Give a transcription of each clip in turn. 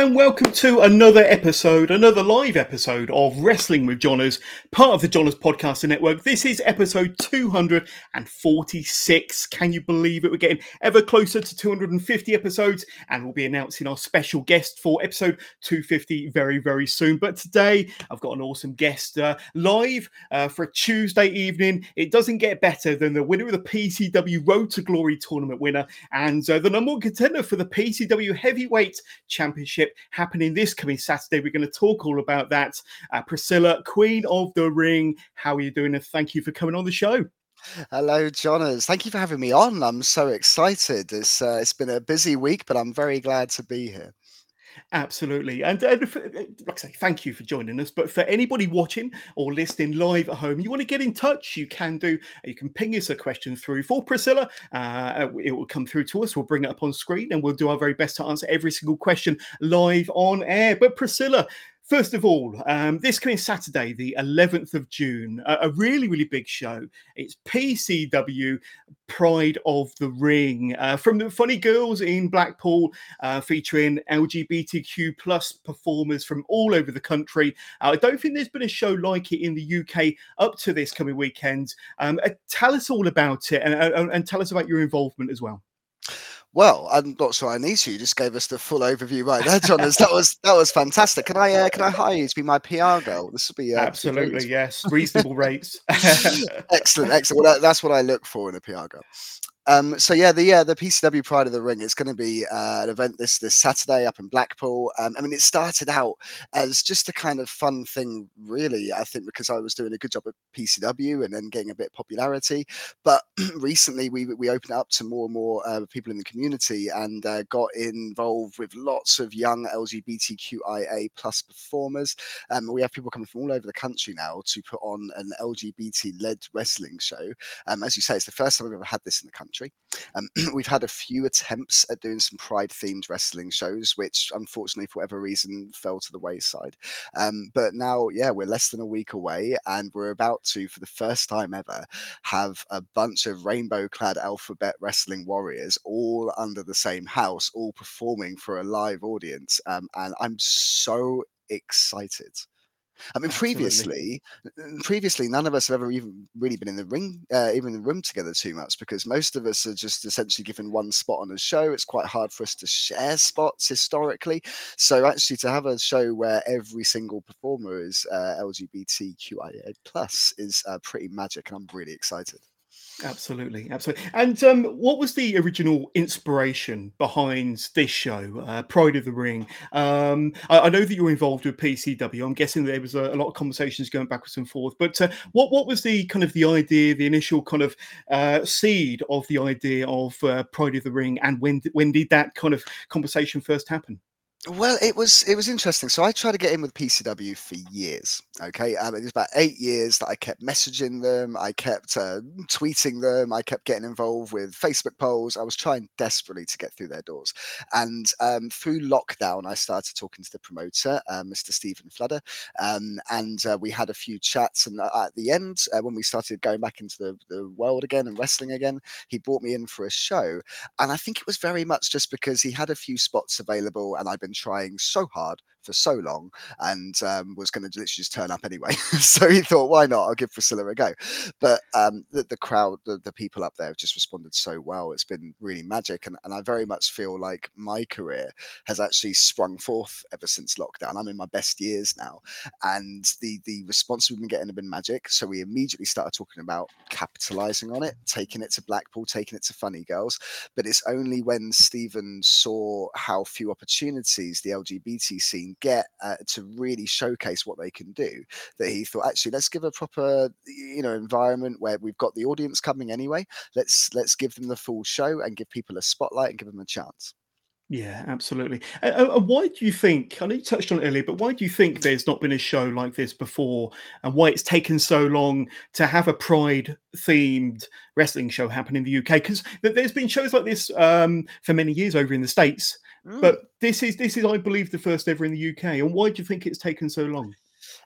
And welcome to another episode, another live episode of Wrestling with Johners, part of the Johners Podcast Network. This is episode 246. Can you believe it? We're getting ever closer to 250 episodes, and we'll be announcing our special guest for episode 250 very, very soon. But today, I've got an awesome guest uh, live uh, for a Tuesday evening. It doesn't get better than the winner of the PCW Road to Glory tournament winner and uh, the number one contender for the PCW Heavyweight Championship happening this coming Saturday. We're going to talk all about that. Uh, Priscilla, Queen of the Ring, how are you doing? And thank you for coming on the show. Hello, Johners. Thank you for having me on. I'm so excited. It's uh, it's been a busy week, but I'm very glad to be here. Absolutely. And, and for, uh, like I say, thank you for joining us. But for anybody watching or listening live at home, you want to get in touch, you can do. You can ping us a question through for Priscilla. Uh, it will come through to us. We'll bring it up on screen and we'll do our very best to answer every single question live on air. But Priscilla, First of all, um, this coming Saturday, the 11th of June, a, a, really, really big show. It's PCW Pride of the Ring uh, from the Funny Girls in Blackpool, uh, featuring LGBTQ plus performers from all over the country. Uh, I don't think there's been a show like it in the UK up to this coming weekend. Um, uh, tell us all about it and, and, and tell us about your involvement as well. Well, I'm not sure I need to. You just gave us the full overview right there, John. that was that was fantastic. Can I uh, can I hire you to be my PR girl? This will be uh, absolutely yes, reasonable rates. excellent, excellent. Well, that, that's what I look for in a PR girl. Um, so yeah, the yeah the PCW Pride of the Ring is going to be uh, an event this this Saturday up in Blackpool. Um, I mean, it started out as just a kind of fun thing, really. I think because I was doing a good job at PCW and then getting a bit of popularity. But recently, we we opened up to more and more uh, people in the community and uh, got involved with lots of young LGBTQIA plus performers. Um, we have people coming from all over the country now to put on an LGBT led wrestling show. Um, as you say, it's the first time we've ever had this in the country country. Um, we've had a few attempts at doing some pride themed wrestling shows, which unfortunately, for whatever reason, fell to the wayside. Um, but now, yeah, we're less than a week away, and we're about to, for the first time ever, have a bunch of rainbow clad alphabet wrestling warriors all under the same house, all performing for a live audience. Um, and I'm so excited. I mean, previously, previously, none of us have ever even really been in the ring, uh, even in the room together too much, because most of us are just essentially given one spot on a show. It's quite hard for us to share spots historically. So actually, to have a show where every single performer is uh, LGBTQIA plus is uh, pretty magic, and I'm really excited. Absolutely, absolutely. And um, what was the original inspiration behind this show, uh, Pride of the Ring? Um, I, I, know that you're involved with PCW. I'm guessing there was a, a lot of conversations going backwards and forth. But uh, what what was the kind of the idea, the initial kind of uh, seed of the idea of uh, Pride of the Ring, and when when did that kind of conversation first happen? Well, it was it was interesting. So I tried to get in with PCW for years. Okay, um, it was about eight years that I kept messaging them, I kept uh, tweeting them, I kept getting involved with Facebook polls. I was trying desperately to get through their doors, and um, through lockdown, I started talking to the promoter, uh, Mr. Stephen Fludder, um, and uh, we had a few chats. And uh, at the end, uh, when we started going back into the, the world again and wrestling again, he brought me in for a show, and I think it was very much just because he had a few spots available, and I'd been been trying so hard for so long and um, was going to literally just turn up anyway. so he thought, why not? I'll give Priscilla a go. But um, the, the, crowd, the, the, people up there have just responded so well. It's been really magic. And, and I very much feel like my career has actually sprung forth ever since lockdown. I'm in my best years now. And the, the response we've been getting have been magic. So we immediately started talking about capitalizing on it, taking it to Blackpool, taking it to Funny Girls. But it's only when Stephen saw how few opportunities the LGBT scene get uh, to really showcase what they can do that he thought actually let's give a proper you know environment where we've got the audience coming anyway let's let's give them the full show and give people a spotlight and give them a chance yeah, absolutely. Uh, why do you think? I know you touched on it earlier, but why do you think there's not been a show like this before, and why it's taken so long to have a Pride themed wrestling show happen in the UK? Because there's been shows like this um, for many years over in the states, Mm. But this is this is, I believe, the first ever in the UK. And why do you think it's taken so long?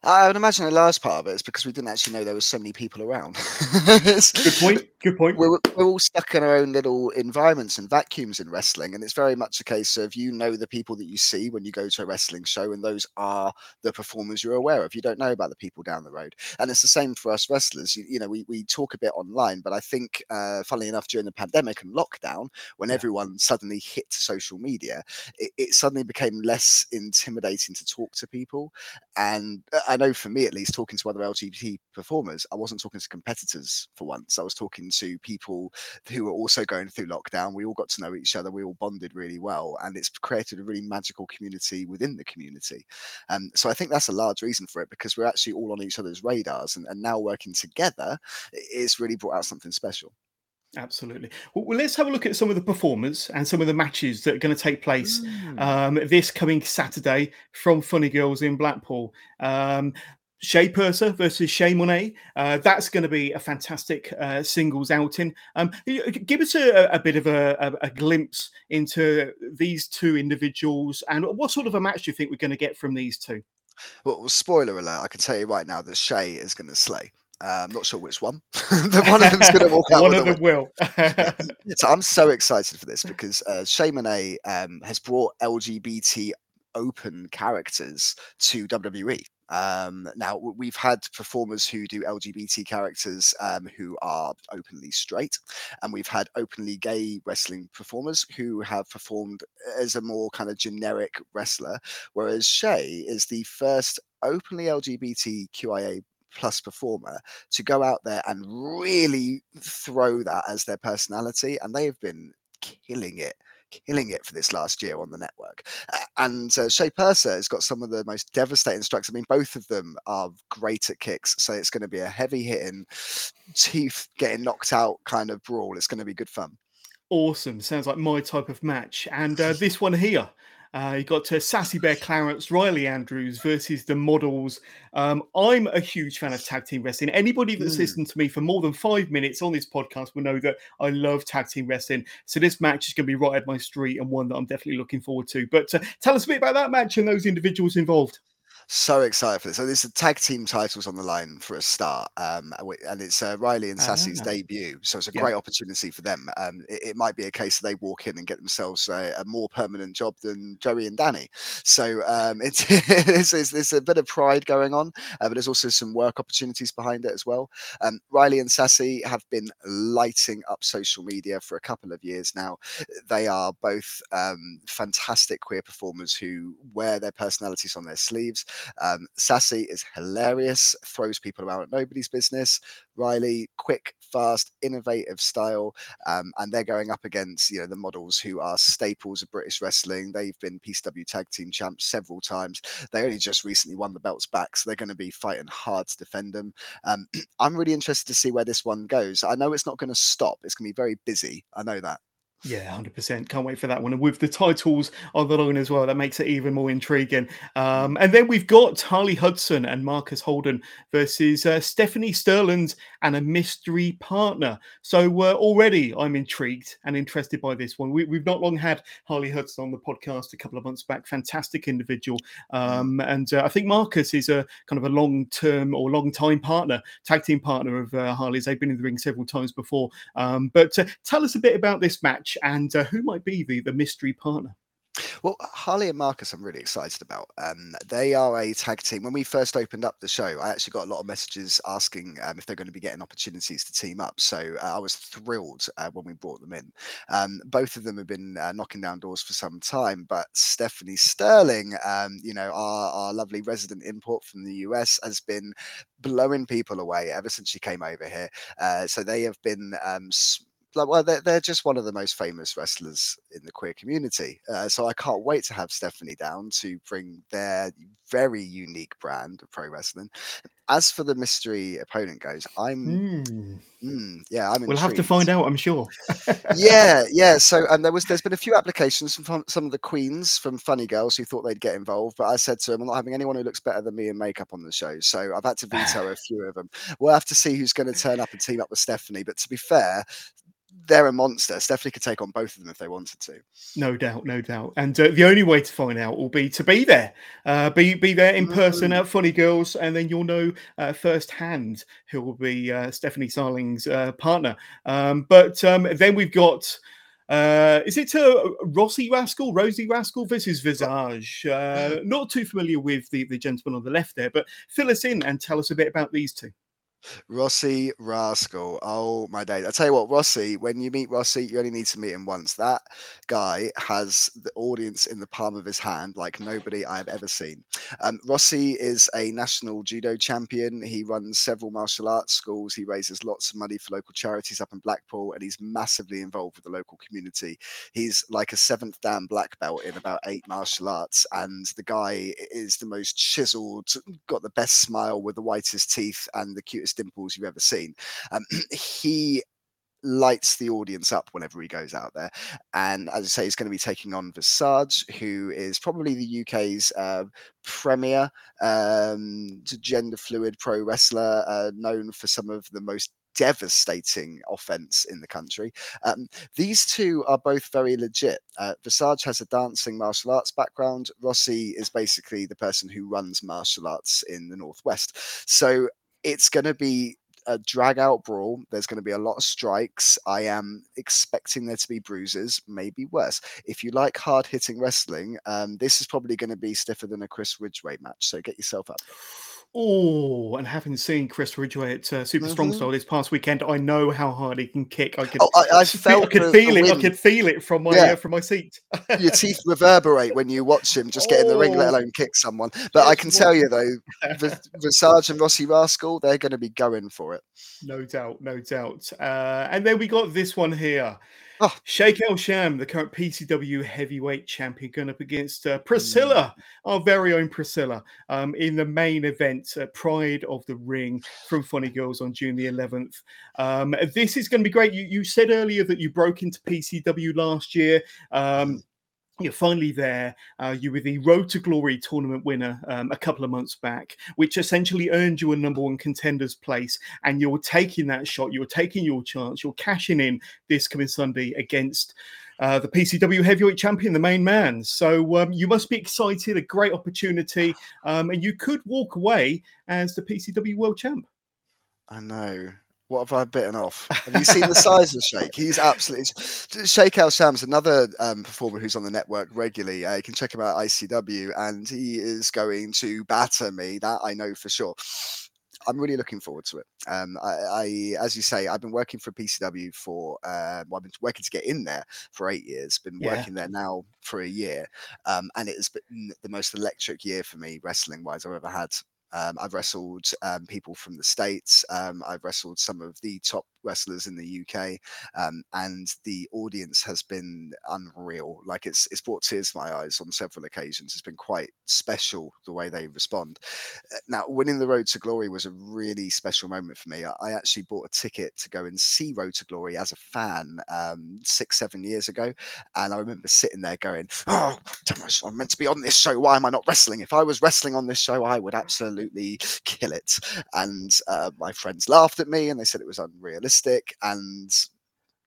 I would imagine a large part of it is because we didn't actually know there was so many people around. Good point. Good point. We're, we're all stuck in our own little environments and vacuums in wrestling, and it's very much a case of you know the people that you see when you go to a wrestling show, and those are the performers you're aware of. You don't know about the people down the road, and it's the same for us wrestlers. You, you know, we, we talk a bit online, but I think, uh, funnily enough, during the pandemic and lockdown, when yeah. everyone suddenly hit social media, it, it suddenly became less intimidating to talk to people, and uh, I know for me at least, talking to other LGBT performers, I wasn't talking to competitors for once. I was talking to people who were also going through lockdown. We all got to know each other. We all bonded really well, and it's created a really magical community within the community. Um, so I think that's a large reason for it because we're actually all on each other's radars, and, and now working together, it's really brought out something special. Absolutely. Well, let's have a look at some of the performers and some of the matches that are going to take place mm. um, this coming Saturday from Funny Girls in Blackpool. Um, Shay Purser versus Shay Monet. Uh, that's going to be a fantastic uh, singles outing. Um, give us a, a bit of a, a, a, glimpse into these two individuals and what sort of a match do you think we're going to get from these two? Well, spoiler alert, I can tell you right now that Shay is going to slay. Uh, I'm not sure which one. one of them's going to walk out. one of them will. so I'm so excited for this because uh, Shay Monet um, has brought LGBT open characters to WWE. Um, now we've had performers who do LGBT characters um, who are openly straight, and we've had openly gay wrestling performers who have performed as a more kind of generic wrestler. Whereas Shay is the first openly LGBTQIA plus performer to go out there and really throw that as their personality, and they have been killing it killing it for this last year on the network. And uh, Shay Purser has got some of the most devastating strikes. I mean, both of them are great at kicks. So it's going to be a heavy hitting, teeth getting knocked out kind of brawl. It's going to be good fun. Awesome. Sounds like my type of match. And uh, this one here uh, you got to Sassy Bear Clarence, Riley Andrews versus the models. Um, I'm a huge fan of tag team wrestling. Anybody that's mm. listened to me for more than five minutes on this podcast will know that I love tag team wrestling. So this match is going to be right at my street and one that I'm definitely looking forward to. But uh, tell us a bit about that match and those individuals involved so excited for this. So there's a tag team titles on the line for a start, um, and it's uh, Riley and Sassy's ah. debut. So it's a yeah. great opportunity for them. Um, it, it, might be a case that they walk in and get themselves a, a more permanent job than Joey and Danny. So um, it's, it's, it's, there's a bit of pride going on, uh, but there's also some work opportunities behind it as well. Um, Riley and Sassy have been lighting up social media for a couple of years now. They are both um, fantastic queer performers who wear their personalities on their sleeves. Um, Sassy is hilarious, throws people around at nobody's business. Riley, quick, fast, innovative style, um, and they're going up against you know the models who are staples of British wrestling. They've been PCW Tag Team champs several times. They only just recently won the belts back, so they're going to be fighting hard to defend them. Um, I'm really interested to see where this one goes. I know it's not going to stop. It's going to be very busy. I know that. Yeah, hundred percent. Can't wait for that one. And with the titles on the line as well, that makes it even more intriguing. Um, and then we've got Harley Hudson and Marcus Holden versus uh, Stephanie Sterling and a mystery partner. So uh, already I'm intrigued and interested by this one. We, have not long had Harley Hudson on the podcast a couple of months back. Fantastic individual, um, and uh, I think Marcus is a kind of a long-term or long-time partner, tag team partner of uh, Harley's. They've been in the ring several times before. Um, but uh, tell us a bit about this match and uh, who might be the, the mystery partner? Well, Harley and Marcus, I'm really excited about. Um, they are a tag team. When we first opened up the show, I actually got a lot of messages asking um, if they're going to be getting opportunities to team up. So uh, I was thrilled uh, when we brought them in. Um, both of them have been uh, knocking down doors for some time, but Stephanie Sterling, um, you know, our, our lovely resident import from the US, has been blowing people away ever since she came over here. Uh, so they have been um, like, well, they're, they're just one of the most famous wrestlers in the queer community. Uh, so I can't wait to have Stephanie down to bring their very unique brand of pro wrestling. As for the mystery opponent goes, I'm, mm. Mm, yeah, I'm. We'll intrigued. have to find out, I'm sure. yeah, yeah. So, and there was, there's been a few applications from some of the queens from Funny Girls who thought they'd get involved, but I said to them, I'm not having anyone who looks better than me in makeup on the show, so I've had to veto a few of them. We'll have to see who's going to turn up and team up with Stephanie. But to be fair, they're a monster. Stephanie could take on both of them if they wanted to. No doubt, no doubt. And uh, the only way to find out will be to be there, uh, be be there in person mm. at Funny Girls, and then you'll know uh, firsthand who will be uh, Stephanie Sterling's uh, partner. Um, but um, then we've got. Uh, is it uh, Rossi Rascal, Rosie Rascal versus Visage? Uh, not too familiar with the, the gentleman on the left there, but fill us in and tell us a bit about these two. Rossi Rascal. Oh my days. I tell you what, Rossi, when you meet Rossi, you only need to meet him once. That guy has the audience in the palm of his hand like nobody I've ever seen. Um, Rossi is a national judo champion. He runs several martial arts schools. He raises lots of money for local charities up in Blackpool and he's massively involved with the local community. He's like a seventh dan black belt in about eight martial arts. And the guy is the most chiseled, got the best smile with the whitest teeth and the cutest dimples you've ever seen. Um, he lights the audience up whenever he goes out there. And as I say, he's going to be taking on Visage, who is probably the UK's uh, premier um, gender fluid pro wrestler, uh, known for some of the most devastating offense in the country. Um, these two are both very legit. Uh, Visage has a dancing martial arts background. Rossi is basically the person who runs martial arts in the Northwest. So it's going to be a drag out brawl. There's going to be a lot of strikes. I am expecting there to be bruises, maybe worse. If you like hard hitting wrestling, um, this is probably going to be stiffer than a Chris Ridgway match. So get yourself up. Oh, and having seen Chris Ridgway at uh, Super mm-hmm. Strong Style this past weekend, I know how hard he can kick. I could, oh, I, I felt, I could feel it. I could feel it from my yeah. uh, from my seat. Your teeth reverberate when you watch him just get in the ring, let oh. alone kick someone. But yes, I can tell you though, Visage and Rossi Rascal, they're going to be going for it. No doubt, no doubt. Uh, and then we got this one here. Oh. Sheikh El Sham, the current PCW heavyweight champion, going up against uh, Priscilla, mm. our very own Priscilla, um, in the main event, uh, Pride of the Ring from Funny Girls on June the 11th. Um, this is going to be great. You, you said earlier that you broke into PCW last year. Um, you're finally there. Uh, you were the Road to Glory tournament winner um, a couple of months back, which essentially earned you a number one contender's place. And you're taking that shot, you're taking your chance, you're cashing in this coming Sunday against uh, the PCW heavyweight champion, the main man. So um, you must be excited, a great opportunity, um, and you could walk away as the PCW world champ. I know. What have I bitten off? Have you seen the size of Sheikh? He's absolutely Sheikh El Sham's another um, performer who's on the network regularly. Uh, you can check him out at ICW, and he is going to batter me. That I know for sure. I'm really looking forward to it. Um, I, I, as you say, I've been working for PCW for, uh, well, I've been working to get in there for eight years. Been yeah. working there now for a year, um, and it has been the most electric year for me wrestling wise I've ever had. Um, I've wrestled um, people from the States. Um, I've wrestled some of the top wrestlers in the UK, um, and the audience has been unreal. Like it's it's brought tears to my eyes on several occasions. It's been quite special the way they respond. Uh, now, winning the Road to Glory was a really special moment for me. I, actually bought a ticket to go and see Road to Glory as a fan um, six seven years ago, and I remember sitting there going, "Oh, I'm meant to be on this show. Why am I not wrestling? If I was wrestling on this show, I would absolutely." absolutely kill it. And uh, my friends laughed at me and they said it was unrealistic. And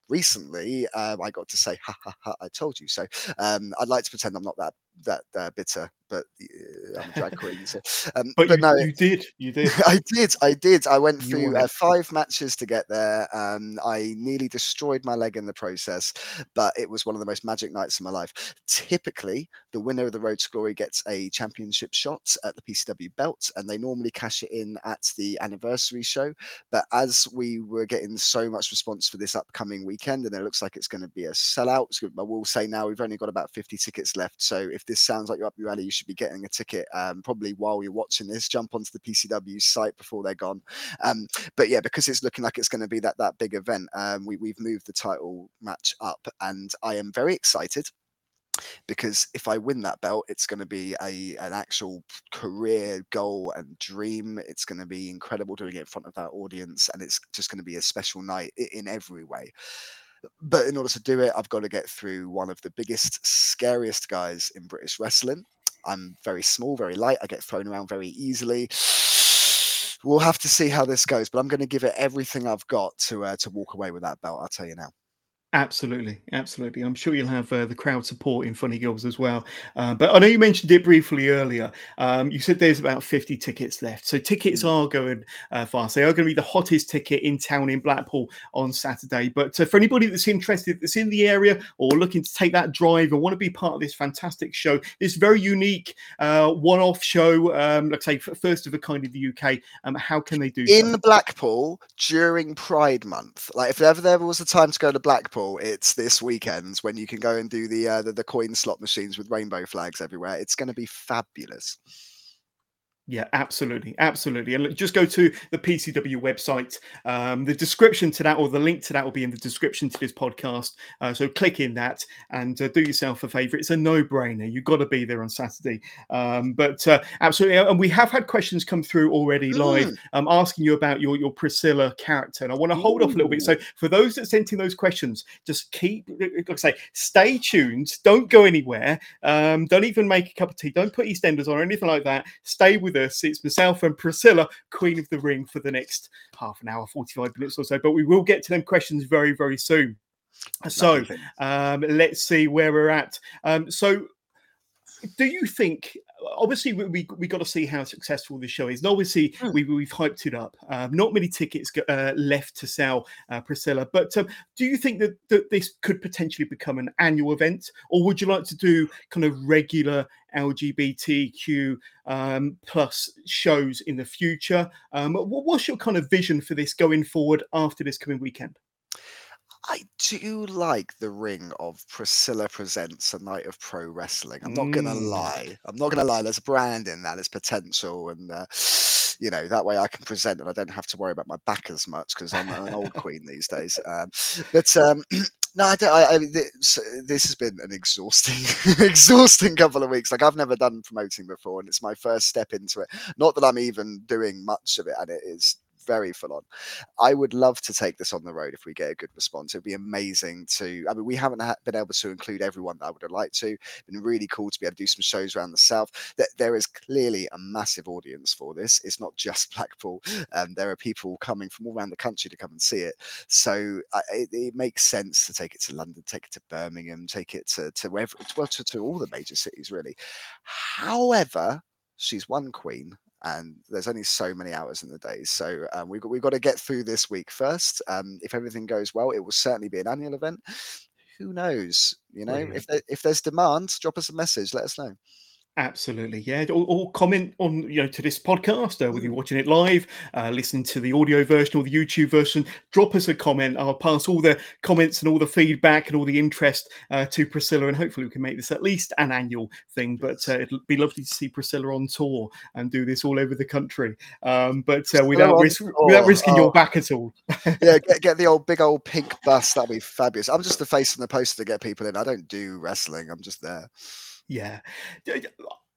recently um, I got to say, ha ha ha, I told you so. Um, I'd like to pretend I'm not that that uh, bitter, but uh, I'm a drag queen. So, um, but, but you, no, you did, you did. I did, I did. I went through uh, five matches to get there. Um, I nearly destroyed my leg in the process, but it was one of the most magic nights of my life. Typically, the winner of the Road to Glory gets a championship shot at the PCW belt, and they normally cash it in at the anniversary show. But as we were getting so much response for this upcoming weekend, and it looks like it's going to be a sellout, I will say now we've only got about 50 tickets left. So if this sounds like you're up your alley, you should be getting a ticket um, probably while you're watching this. Jump onto the PCW site before they're gone. Um, but yeah, because it's looking like it's going to be that that big event, um, we, we've moved the title match up, and I am very excited because if I win that belt, it's going to be a an actual career goal and dream. It's going to be incredible doing it in front of that audience, and it's just going to be a special night in every way. But in order to do it, I've got to get through one of the biggest, scariest guys in British wrestling. I'm very small, very light. I get thrown around very easily. We'll have to see how this goes, but I'm going to give it everything I've got to uh, to walk away with that belt. I'll tell you now. Absolutely, absolutely. I'm sure you'll have uh, the crowd support in Funny Girls as well. Uh, but I know you mentioned it briefly earlier. Um, you said there's about 50 tickets left. So tickets mm. are going uh, fast. They are going to be the hottest ticket in town in Blackpool on Saturday. But uh, for anybody that's interested, that's in the area or looking to take that drive and want to be part of this fantastic show, this very unique uh, one-off show, um, like I say, first of a kind in the UK, um, how can they do In so? Blackpool during Pride Month, like if ever there was a time to go to Blackpool, it's this weekend when you can go and do the, uh, the, the coin slot machines with rainbow flags everywhere. It's going to be fabulous. Yeah, absolutely, absolutely. And just go to the PCW website. Um, the description to that, or the link to that, will be in the description to this podcast. Uh, so click in that and uh, do yourself a favor. It's a no-brainer. You've got to be there on Saturday. Um, but uh, absolutely, and we have had questions come through already live, mm. um, asking you about your your Priscilla character. And I want to hold off a little bit. So for those that sent in those questions, just keep, like I say, stay tuned. Don't go anywhere. Um, don't even make a cup of tea. Don't put EastEnders on or anything like that. Stay with us. It's myself and Priscilla, Queen of the Ring, for the next half an hour, 45 minutes or so. But we will get to them questions very, very soon. So um, let's see where we're at. Um, so, do you think obviously we, we, we got to see how successful the show is. And obviously mm. we, we've hyped it up. Um, not many tickets uh, left to sell, uh, Priscilla. But um, do you think that, that this could potentially become an annual event, or would you like to do kind of regular LGBTQ um, plus shows in the future? Um, what, what's your kind of vision for this going forward after this coming weekend? I do like the ring of Priscilla presents a night of pro wrestling. I'm not gonna mm. lie. I'm not gonna lie. There's a brand in that. There's potential, and uh, you know that way I can present, and I don't have to worry about my back as much because I'm an old queen these days. Um, but um, no, I, don't, I, I this, this, has been an exhausting, exhausting couple of weeks. Like I've never done promoting before, and it's my first step into it. Not that I'm even doing much of it, and it is very full on. I would love to take this on the road if we get a good response. It'd be amazing to. I mean, we haven't been able to include everyone that I would have liked to. Been really cool to be able to do some shows around the south. That there is clearly a massive audience for this. It's not just Blackpool. Um, there are people coming from all around the country to come and see it. So uh, it, it, makes sense to take it to London, take it to Birmingham, take it to to wherever, well, to, to all the major cities really. However, she's one queen and there's only so many hours in the day. So um, we've got we've got to get through this week first. Um, if everything goes well, it will certainly be an annual event. Who knows? You know, if there, if there's demand, drop us a message. Let us know. Absolutely, yeah. Or, or, comment on you know to this podcast, uh, whether you're watching it live, uh, listening to the audio version or the YouTube version. Drop us a comment. I'll pass all the comments and all the feedback and all the interest uh, to Priscilla, and hopefully we can make this at least an annual thing. But uh, it'll be lovely to see Priscilla on tour and do this all over the country. Um, but uh, without risk, without risking oh. your back at all. yeah, get, get the old big old pink bus. That'd be fabulous. I'm just the face and the poster to get people in. I don't do wrestling. I'm just there. Yeah.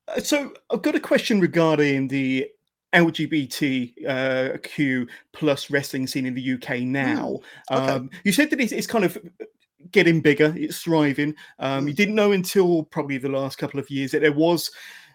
Uh, so I've got a question regarding the LGBTQ uh, plus wrestling scene in the UK mm, now. Mm, okay. um, you said that it's, it's, kind of getting bigger, it's thriving. Um, mm. You didn't know until probably the last couple of years that there was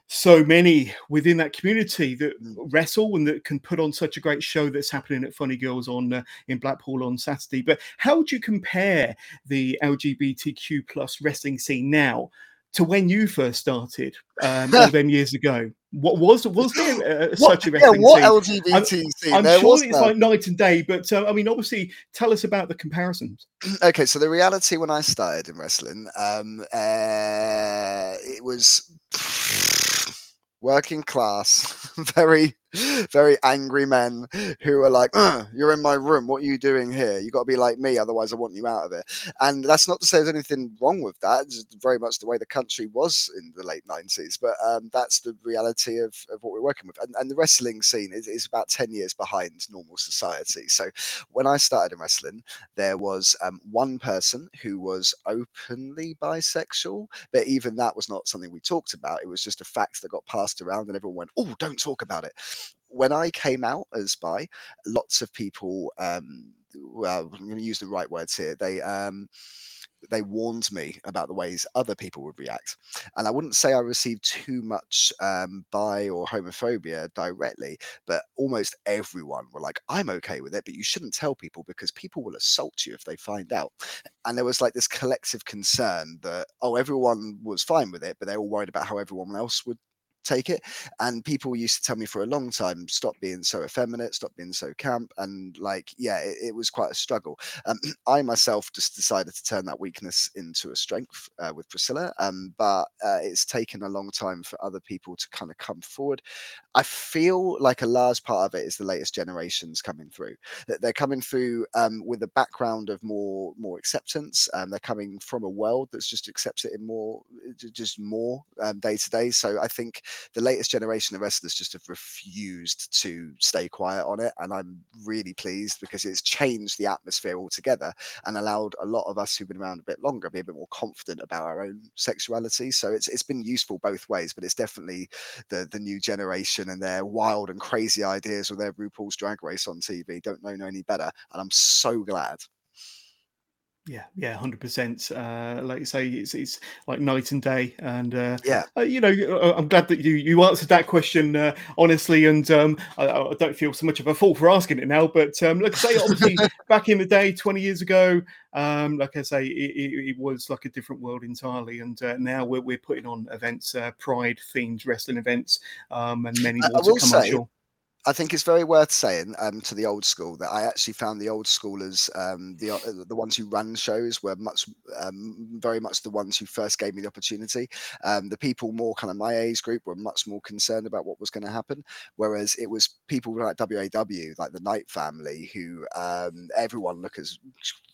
so many within that community that mm. wrestle and that can put on such a great show that's happening at Funny Girls on uh, in Blackpool on Saturday. But how would you compare the LGBTQ plus wrestling scene now to when you first started um, all them years ago. What was was there uh, such a yeah, what LGBT scene? I'm, I'm sure it's like night and day, but uh, I mean, obviously, tell us about the comparisons. okay, so the reality when I started in wrestling, um, uh, it was working class, very very angry men who are like, "You're in my room. What are you doing here? You got to be like me, otherwise I want you out of it." And that's not to say there's anything wrong with that. It's very much the way the country was in the late '90s, but um, that's the reality of, of what we're working with. And, and the wrestling scene is, is, about ten years behind normal society. So when I started in wrestling, there was um, one person who was openly bisexual, but even that was not something we talked about. It was just a fact that got passed around, and everyone went, "Oh, don't talk about it." When I came out as bi, lots of people, um, well, I'm going to use the right words here. They, um, they warned me about the ways other people would react. And I wouldn't say I received too much um, bi or homophobia directly, but almost everyone were like, I'm okay with it, but you shouldn't tell people because people will assault you if they find out. And there was like this collective concern that, oh, everyone was fine with it, but they were worried about how everyone else would take it. And people used to tell me for a long time, stop being so effeminate, stop being so camp. And like, yeah, it, it was quite a struggle. Um, I myself just decided to turn that weakness into a strength uh, with Priscilla. Um, but uh, it's taken a long time for other people to kind of come forward. I feel like a large part of it is the latest generations coming through. They're coming through um, with a background of more more acceptance. Um, they're coming from a world that's just accepts it in more, just more um, day to day. So I think the latest generation of wrestlers just have refused to stay quiet on it. And I'm really pleased because it's changed the atmosphere altogether and allowed a lot of us who've been around a bit longer be a bit more confident about our own sexuality. So it's it's been useful both ways, but it's definitely the the new generation and their wild and crazy ideas or their RuPaul's drag race on TV don't know any better. And I'm so glad. Yeah, yeah, hundred percent. Uh, like you say, it's it's like night and day, and uh, yeah, uh, you know, uh, I'm glad that you you answered that question uh, honestly, and um, I, I, don't feel so much of a fool for asking it now. But um, like I say, obviously, back in the day, twenty years ago, um, like I say, it, it, it, was like a different world entirely, and uh, now we're we're putting on events, pride themed wrestling events, um, and many more to come. Say, I'm sure. I think it's very worth saying um, to the old school that I actually found the old schoolers, um, the uh, the ones who ran shows, were much, um, very much the ones who first gave me the opportunity. Um, the people more kind of my age group were much more concerned about what was going to happen, whereas it was people like WAW, like the Knight family, who um, everyone look as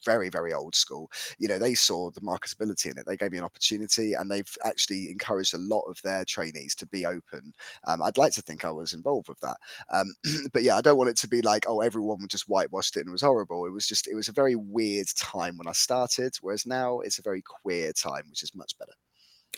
very very old school. You know, they saw the marketability in it. They gave me an opportunity, and they've actually encouraged a lot of their trainees to be open. Um, I'd like to think I was involved with that. Um, but yeah, I don't want it to be like, oh, everyone just whitewashed it and it was horrible. It was just, it was a very weird time when I started, whereas now it's a very queer time, which is much better.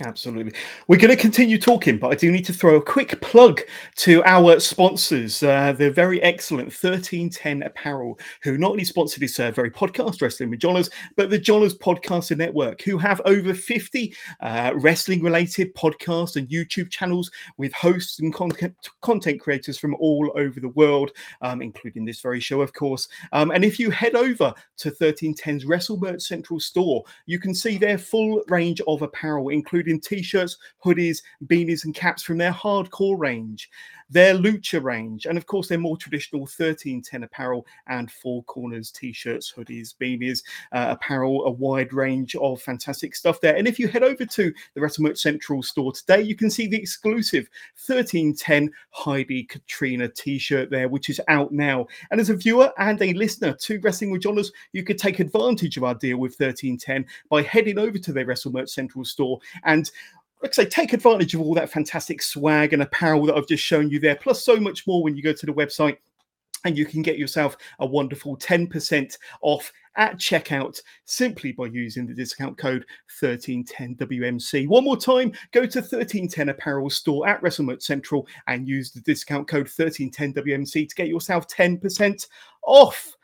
Absolutely. We're going to continue talking, but I do need to throw a quick plug to our sponsors. Uh, the very excellent 1310 Apparel, who not only sponsor this uh, very podcast, Wrestling with Johners, but the Johners Podcaster Network, who have over 50 uh, wrestling related podcasts and YouTube channels with hosts and content, content creators from all over the world, um, including this very show, of course. Um, and if you head over to 1310's Wrestle Merch Central store, you can see their full range of apparel, including including t shirts, hoodies, beanies, and caps from their hardcore range, their lucha range, and of course, their more traditional 1310 apparel and Four Corners t shirts, hoodies, beanies, uh, apparel, a wide range of fantastic stuff there. And if you head over to the WrestleMerch Central store today, you can see the exclusive 1310 Heidi Katrina t shirt there, which is out now. And as a viewer and a listener to Wrestling with Johners, you could take advantage of our deal with 1310 by heading over to their WrestleMerch Central store and like I say, take advantage of all that fantastic swag and apparel that I've just shown you there, plus so much more when you go to the website. And you can get yourself a wonderful 10% off at checkout simply by using the discount code 1310WMC. One more time, go to 1310 Apparel Store at WrestleMerch Central and use the discount code 1310WMC to get yourself 10% off.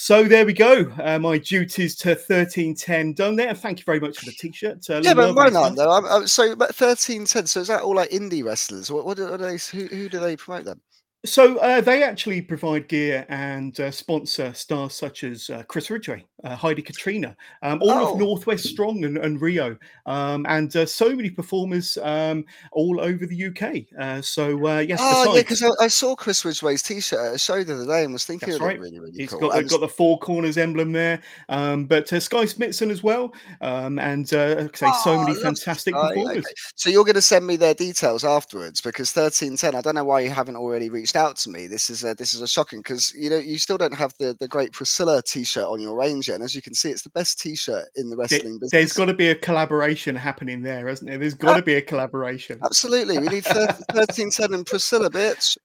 So there we go. Uh, my duties to thirteen ten done there. Thank you very much for the t-shirt. Uh, yeah, but why not though? I'm, I'm, so, but thirteen ten. So is that all like indie wrestlers? What, what are they? Who, who do they promote them? So uh, they actually provide gear and uh, sponsor stars such as uh, Chris Ridgway, uh, Heidi Katrina, um, all oh. of Northwest Strong and, and Rio, um, and uh, so many performers um, all over the UK. Uh, so yes, oh yeah, because I, I, saw Chris Ridgway's T-shirt at a show the other day and was thinking That's right. really, really He's cool. got, got the four corners emblem there, um, but Skye Smitson as well, um, and say oh, so many fantastic performers. Okay. So you're going to send me their details afterwards because thirteen ten. I don't know why you haven't already reached out to me. This is a, this is a shocking because you know you still don't have the the great Priscilla T-shirt on your range yet, and as you can see, it's the best T-shirt in the wrestling business. There's got to be a collaboration happening there, hasn't there? There's ah! got to be a collaboration. Absolutely, we need thirteen ten and Priscilla, bitch.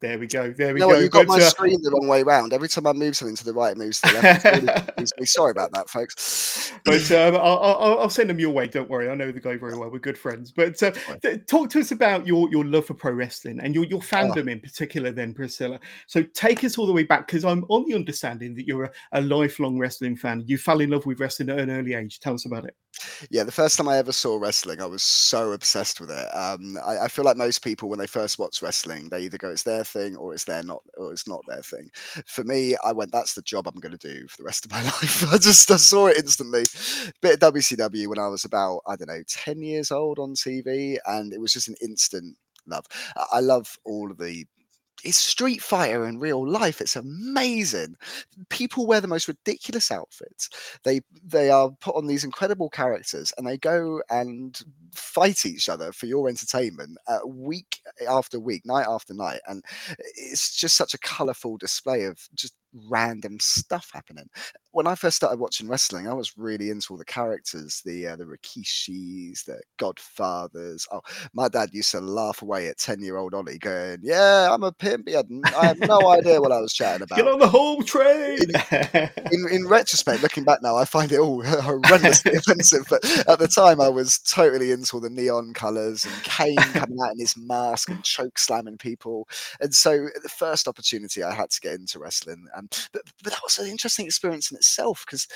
There we go. There we no, go. You got But, my screen the wrong way round. Every time I move something to the right, it moves to the left. Really. Sorry about that, folks. but um, I'll, I'll, I'll send them your way. Don't worry. I know the guy very well. We're good friends. But uh, talk to us about your, your love for pro wrestling and your, your Oh. fandom in particular, then, Priscilla. So take us all the way back because I'm on the understanding that you're a, a lifelong wrestling fan. You fell in love with wrestling at an early age. Tell us about it. Yeah, the first time I ever saw wrestling, I was so obsessed with it. Um, I, I feel like most people, when they first watch wrestling, they either go it's their thing or it's their not or it's not their thing. For me, I went, that's the job I'm going to do for the rest of my life. I just I saw it instantly. Bit of WCW when I was about I don't know ten years old on TV, and it was just an instant love. I love all of the. It's Street Fighter in real life. It's amazing. People wear the most ridiculous outfits they they are put on these incredible characters and they go and fight each other for your entertainment uh, week after week night after night and it's just such a colorful display of just random stuff happening when i first started watching wrestling i was really into all the characters the uh, the rikishis the godfathers oh my dad used to laugh away at 10 year old ollie going yeah i'm a pimp he had, i had no idea what i was chatting about Get on the whole train. in, in retrospect, looking back now, I find it all horrendously offensive. But at the time, I was totally into all the neon colours and Kane coming out in his mask and choke slamming people. And so, the first opportunity I had to get into wrestling, um, but, but that was an interesting experience in itself because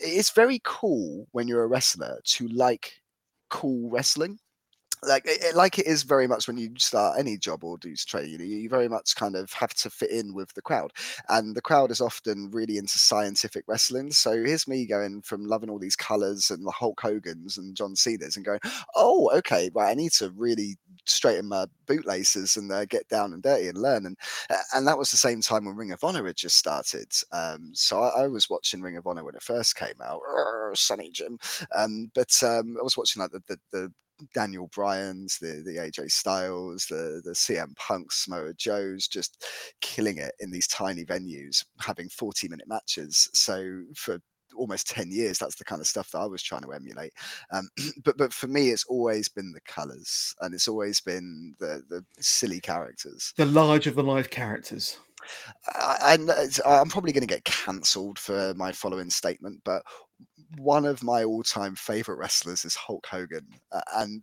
it's very cool when you're a wrestler to like cool wrestling. Like it, like it is very much when you start any job or do training you, you very much kind of have to fit in with the crowd. And the crowd is often really into scientific wrestling. So here's me going from loving all these colors and the hulk hogan's and john cena's and going oh okay right i need to really straighten my bootlaces and uh, get down and dirty and learn and uh, and that was the same time when ring of honor had just started um so i, I was watching ring of honor when it first came out Arr, sunny jim um but um i was watching like the the, the Daniel Bryan's, the the AJ Styles, the the CM Punks, Samoa Joe's, just killing it in these tiny venues, having 40 minute matches. So for almost 10 years that's the kind of stuff that i was trying to emulate um, but but for me it's always been the colors and it's always been the the silly characters the large of the life characters. I, I kn- it's- I'm probably going to get cancelled for my following statement, but one of my all-time favorite wrestlers is Hulk Hogan, uh, and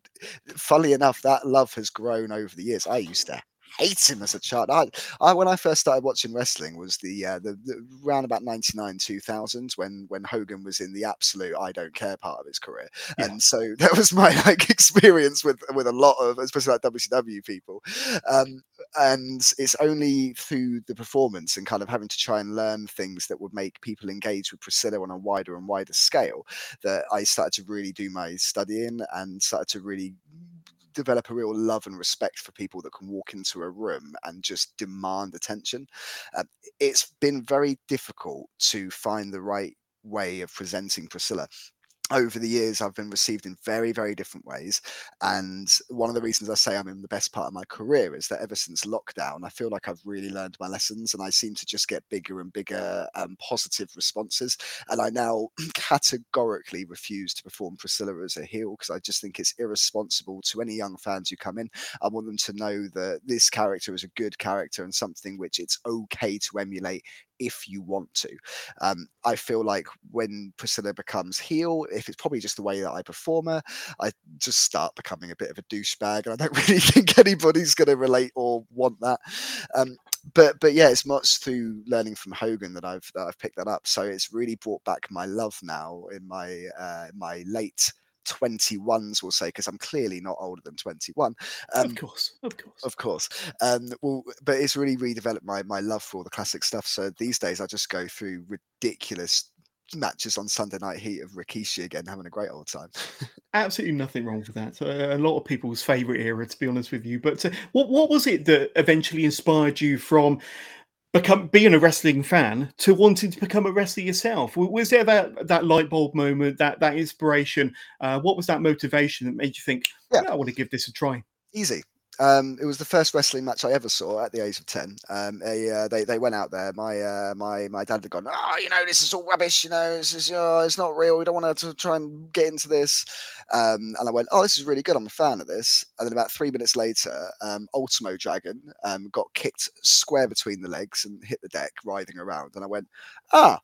funnily enough, that love has grown over the years. I used to hate him as a child. I, I when I first started watching wrestling was the uh, the, the round about 99 2000 when when Hogan was in the absolute I don't care part of his career Yeah. and so that was my like experience with with a lot of especially like WCW people um and it's only through the performance and kind of having to try and learn things that would make people engage with Priscilla on a wider and wider scale that I started to really do my studying and started to really develop a real love and respect for people that can walk into a room and just demand attention. Um, it's been very difficult to find the right way of presenting Priscilla. Over the years, I've been received in very, very different ways. And one of the reasons I say I'm in the best part of my career is that ever since lockdown, I feel like I've really learned my lessons and I seem to just get bigger and bigger um, positive responses. And I now categorically refuse to perform Priscilla as a heel because I just think it's irresponsible to any young fans who come in. I want them to know that this character is a good character and something which it's okay to emulate if you want to. Um, I feel like when Priscilla becomes heel, if it's probably just the way that I perform her, I just start becoming a bit of a douchebag, and I don't really think anybody's going to relate or want that. Um, but but yeah, it's much through learning from Hogan that I've that I've picked that up. So it's really brought back my love now in my uh, my late. 21s we'll say because i'm clearly not older than 21 um, of course, of course. of course. Um, well, but it's really redeveloped my my love for all the classic stuff. So these days, I just go through ridiculous matches on Sunday Night Heat of Rikishi again, having a great old time. Absolutely nothing wrong with that. Uh, a lot of people's favourite era, to be honest with you. But uh, what what was it that eventually inspired you from become being a wrestling fan to wanting to become a wrestler yourself? Was there that that light bulb moment, that that inspiration? Uh, what was that motivation that made you think, Yeah. yeah, I want to give this a try? Easy. Um, it was the first wrestling match I ever saw at the age of ten. Um, they, uh, they they went out there. My uh, my my dad had gone, oh, you know, this is all rubbish. You know, this is oh, it's not real. We don't want to try and get into this. Um, and I went, oh, this is really good. I'm a fan of this. And then about three minutes later, um, Ultimo Dragon um, got kicked square between the legs and hit the deck, writhing around. And I went, ah,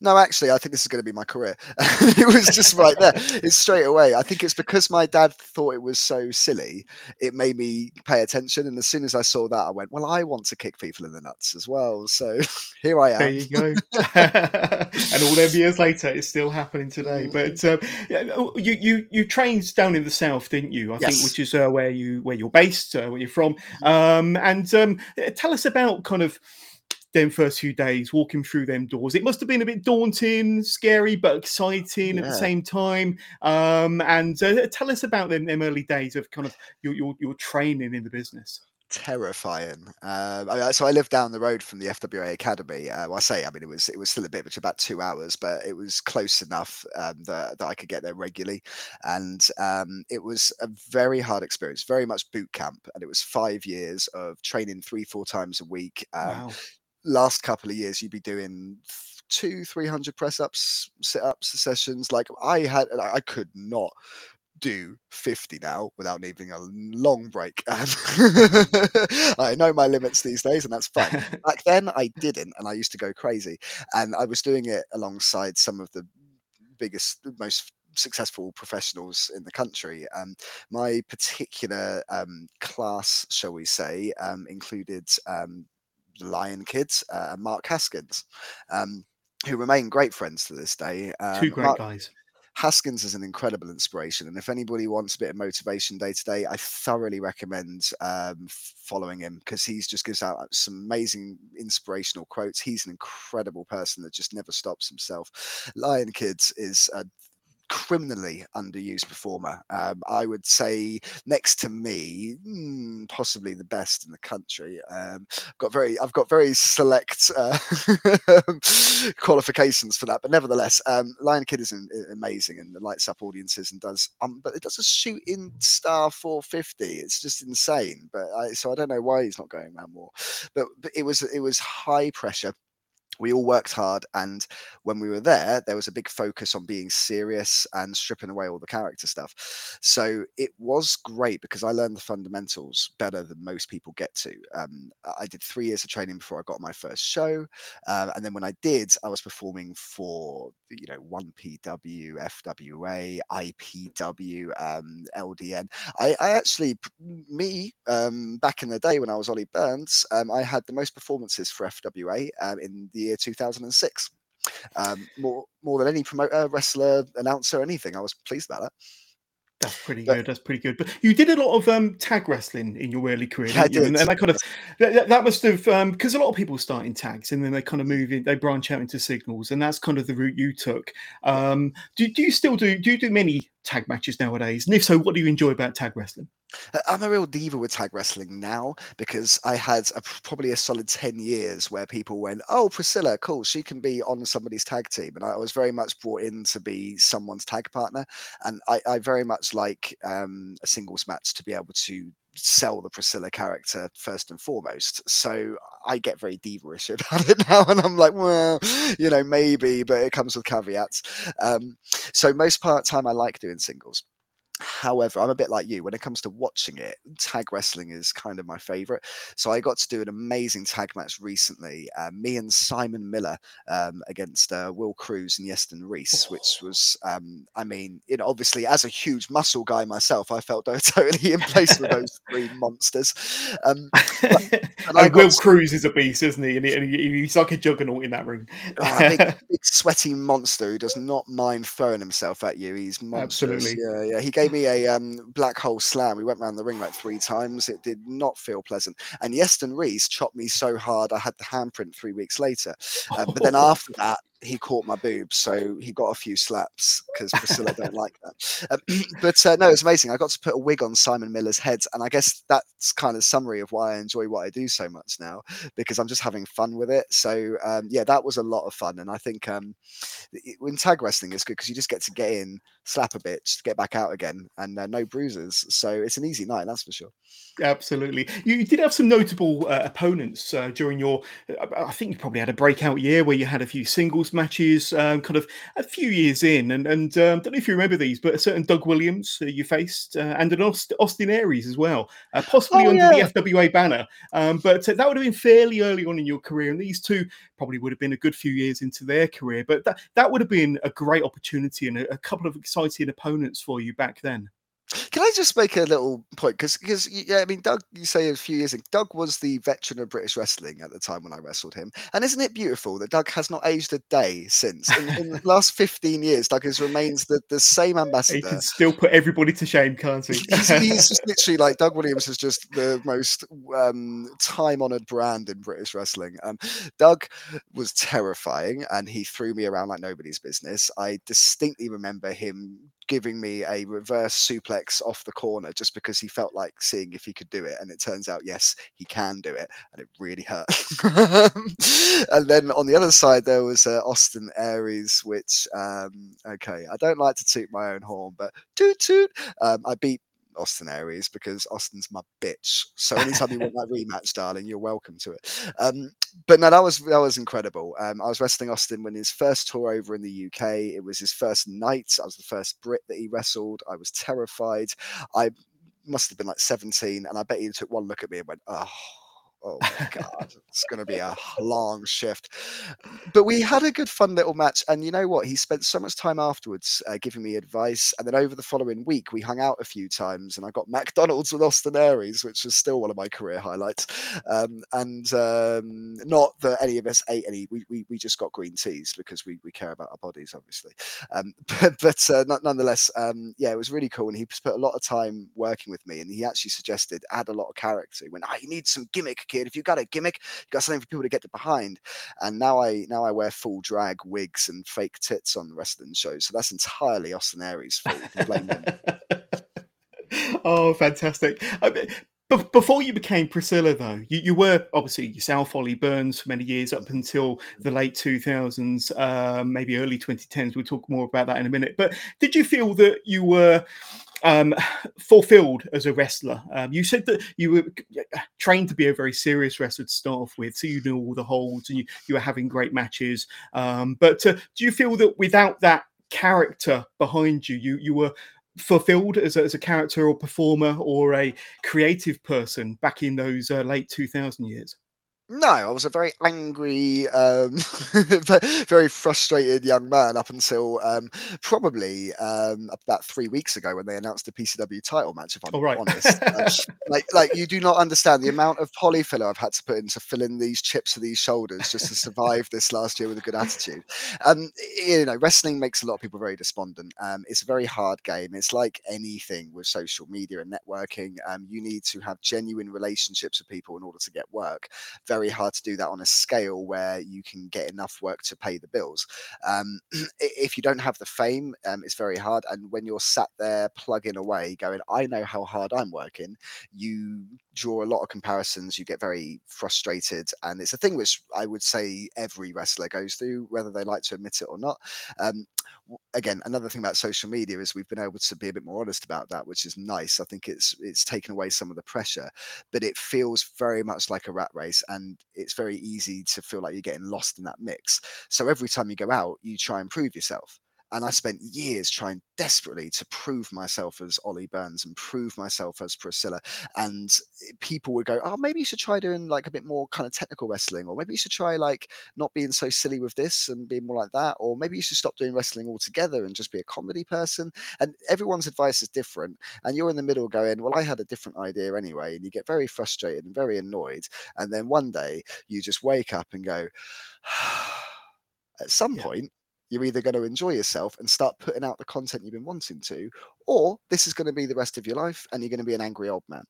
no, actually, I think this is going to be my career. it was just right there. It's straight away. I think it's because my dad thought it was so silly, it made me pay attention. And as soon as I saw that, I went, well, I want to kick people in the nuts as well. So here I am. There you go. and all them years later, it's still happening today. But um, oh, you you you trained down in the south, didn't you? I yes. think, which is uh, where you where you're based, uh, where you're from. Mm-hmm. Um, and um, tell us about kind of them first few days walking through them doors it must have been a bit daunting scary but exciting yeah. at the same time um, and uh, tell us about them, them early days of kind of your, your, your training in the business terrifying. Um, I, so I lived down the road from the FWA Academy. Uh, well, I say, I mean, it was it was still a bit, which about two hours, but it was close enough um, that, that I could get there regularly. And um, it was a very hard experience, very much boot camp, and it was five years of training three, four times a week. Um, wow last couple of years you'd be doing two, three hundred press ups, sit ups, sessions. Like I had, I could not do 50 now without needing a long break. I know my limits these days, and that's fine. Back then, I didn't, and I used to go crazy. And I was doing it alongside some of the biggest, most successful professionals in the country. Um, my particular um, class, shall we say, um, included um, Lion Kids uh, and Mark Haskins, um, who remain great friends to this day. Um, Two great Mark, guys. Haskins is an incredible inspiration, and if anybody wants a bit of motivation day to day, I thoroughly recommend um, following him because he just gives out some amazing inspirational quotes. He's an incredible person that just never stops himself. Lion Kids is a criminally underused performer. Um, I would say next to me, mm, possibly the best in the country. Um, got very, I've got very select uh, qualifications for that, but nevertheless, um, Lion Kid is amazing and lights up audiences and does, um, but it does a Shooting Star 450. It's just insane. But I, so I don't know why he's not going around more. But, but it was, it was high pressure we all worked hard and when we were there there was a big focus on being serious and stripping away all the character stuff. So it was great because i learned the fundamentals better than most people get to. Um, i did three years of training before i got my first show uh, and then when i did i was performing for you know 1pw fwa ipw um, ldn I, I, actually me um, back in the day when i was ollie burns um, i had the most performances for fwa um, in the year 2006. Um, more more than any promoter, wrestler, announcer, anything. I was pleased about that. That's pretty but, good. That's pretty good. But you did a lot of um, tag wrestling in your early career, yeah, did. And, and, that kind of that, that must have because um, a lot of people start in tags and then they kind of move in, they branch out into singles, and that's kind of the route you took. Um, do, do you still do? Do you do many tag matches nowadays? And if so, what do you enjoy about tag wrestling? Uh, I'm a real diva with tag wrestling now because I had a, probably a solid 10 years where people went, Oh, Priscilla, cool, she can be on somebody's tag team. And I was very much brought in to be someone's tag partner. And I, I very much like um, a singles match to be able to sell the Priscilla character first and foremost. So I get very diva-ish about it now, and I'm like, well, you know, maybe, but it comes with caveats. Um, so most part time I like doing singles. However, I'm a bit like you when it comes to watching it. Tag wrestling is kind of my favorite. So I got to do an amazing tag match recently. Uh, me and Simon Miller um, against uh, Will Cruz and Yeston Reese, which was, um, I mean, you know, obviously as a huge muscle guy myself, I felt totally in place with those three monsters. Um, but, and Will to... Cruz is a beast, isn't he? And, he? and, he's like a juggernaut in that ring. oh, big, big, sweaty monster who does not mind throwing himself at you. He's monstrous. Absolutely. Yeah, yeah. He gave gave me a um, black hole slam. We went around the ring like three times. It did not feel pleasant. And Yeston Reese chopped me so hard I had the handprint three weeks later. Um, but then after that, he caught my boobs, so he got a few slaps because Priscilla don't like that. Um, but uh, no, it's amazing. I got to put a wig on Simon Miller's head, and I guess that's kind of summary of why I enjoy what I do so much now because I'm just having fun with it. So um, yeah, that was a lot of fun, and I think um, in tag wrestling it's good because you just get to get in, slap a bitch, get back out again, and uh, no bruises. So it's an easy night, that's for sure. Absolutely. You, did have some notable uh, opponents uh, during your. Uh, I think you probably had a breakout year where you had a few singles matches, um, kind of a few years in, and and um, don't know if you remember these, but a certain Doug Williams uh, you faced, uh, and an Aust- Austin Aries as well, uh, possibly oh, under yeah. the FWA banner. Um, but that would have been fairly early on in your career, and these two probably would have been a good few years into their career. But that that would have been a great opportunity and a, a couple of exciting opponents for you back then. Can I just make a little point? Because, because yeah, I mean, Doug, you say a few years ago, Doug was the veteran of British wrestling at the time when I wrestled him. And isn't it beautiful that Doug has not aged a day since? In, in the last 15 years, Doug has remains the, the same ambassador. He can still put everybody to shame, can't he? he's, he's just literally like Doug Williams is just the most um, time honored brand in British wrestling. Um, Doug was terrifying and he threw me around like nobody's business. I distinctly remember him giving me a reverse suplex off the corner just because he felt like seeing if he could do it. And it turns out, yes, he can do it. And it really hurt. and then on the other side, there was uh, Austin Aries, which, um, okay, I don't like to toot my own horn, but toot toot. Um, I beat Austin Aries because Austin's my bitch. So anytime you want that rematch, darling, you're welcome to it. Um, but no, that was that was incredible. Um, I was wrestling Austin when his first tour over in the UK. It was his first night. I was the first Brit that he wrestled. I was terrified. I must have been like 17, and I bet he took one look at me and went, "Oh." Oh my god, it's going to be a long shift. But we had a good, fun little match, and you know what? He spent so much time afterwards uh, giving me advice, and then over the following week, we hung out a few times, and I got McDonald's with Austin Aries, which is still one of my career highlights. Um, and um, not that any of us ate any, we, we, we just got green teas because we, we care about our bodies, obviously. Um, but but uh, nonetheless, um, yeah, it was really cool, and he spent a lot of time working with me, and he actually suggested add a lot of character. He went, "Ah, oh, need some gimmick kid. If you've got a gimmick, you've got something for people to get behind. And now I now I wear full drag wigs and fake tits on the wrestling shows. So that's entirely Austin Aries' fault. oh, fantastic. I mean, before you became Priscilla, though, you, you, were obviously yourself, Ollie Burns, for many years up until the late 2000s, uh, maybe early 2010s. We'll talk more about that in a minute. But did you feel that you were um, fulfilled as a wrestler? Um, you said that you were trained to be a very serious wrestler to start off with, so you knew all the holds and you, you were having great matches. Um, but uh, do you feel that without that character behind you, you you were fulfilled as a, as a character or performer or a creative person back in those uh, late 2000 years? No, I was a very angry, um, very frustrated young man up until um, probably um, about three weeks ago when they announced the PCW title match. If I'm oh, right. honest, um, like like you do not understand the amount of polyfiller I've had to put in to fill in these chips to these shoulders just to survive this last year with a good attitude. Um, you know, wrestling makes a lot of people very despondent. Um, it's a very hard game. It's like anything with social media and networking. you need to have genuine relationships with people in order to get work. Very very hard to do that on a scale where you can get enough work to pay the bills. Um, if you don't have the fame, um, it's very hard. And when you're sat there plugging away, going, I know how hard I'm working, you draw a lot of comparisons. You get very frustrated. And it's a thing which I would say every wrestler goes through, whether they like to admit it or not. Um, again, another thing about social media is we've been able to be a bit more honest about that, which is nice. I think it's it's taken away some of the pressure, but it feels very much like a rat race, and it's very easy to feel like you're getting lost in that mix. So every time you go out, you try and prove yourself. And I spent years trying desperately to prove myself as Ollie Burns and prove myself as Priscilla. And people would go, Oh, maybe you should try doing like a bit more kind of technical wrestling, or maybe you should try like not being so silly with this and being more like that, or maybe you should stop doing wrestling altogether and just be a comedy person. And everyone's advice is different. And you're in the middle going, Well, I had a different idea anyway. And you get very frustrated and very annoyed. And then one day you just wake up and go, At some yeah. point, you're either going to enjoy yourself and start putting out the content you've been wanting to, or this is going to be the rest of your life and you're going to be an angry old man.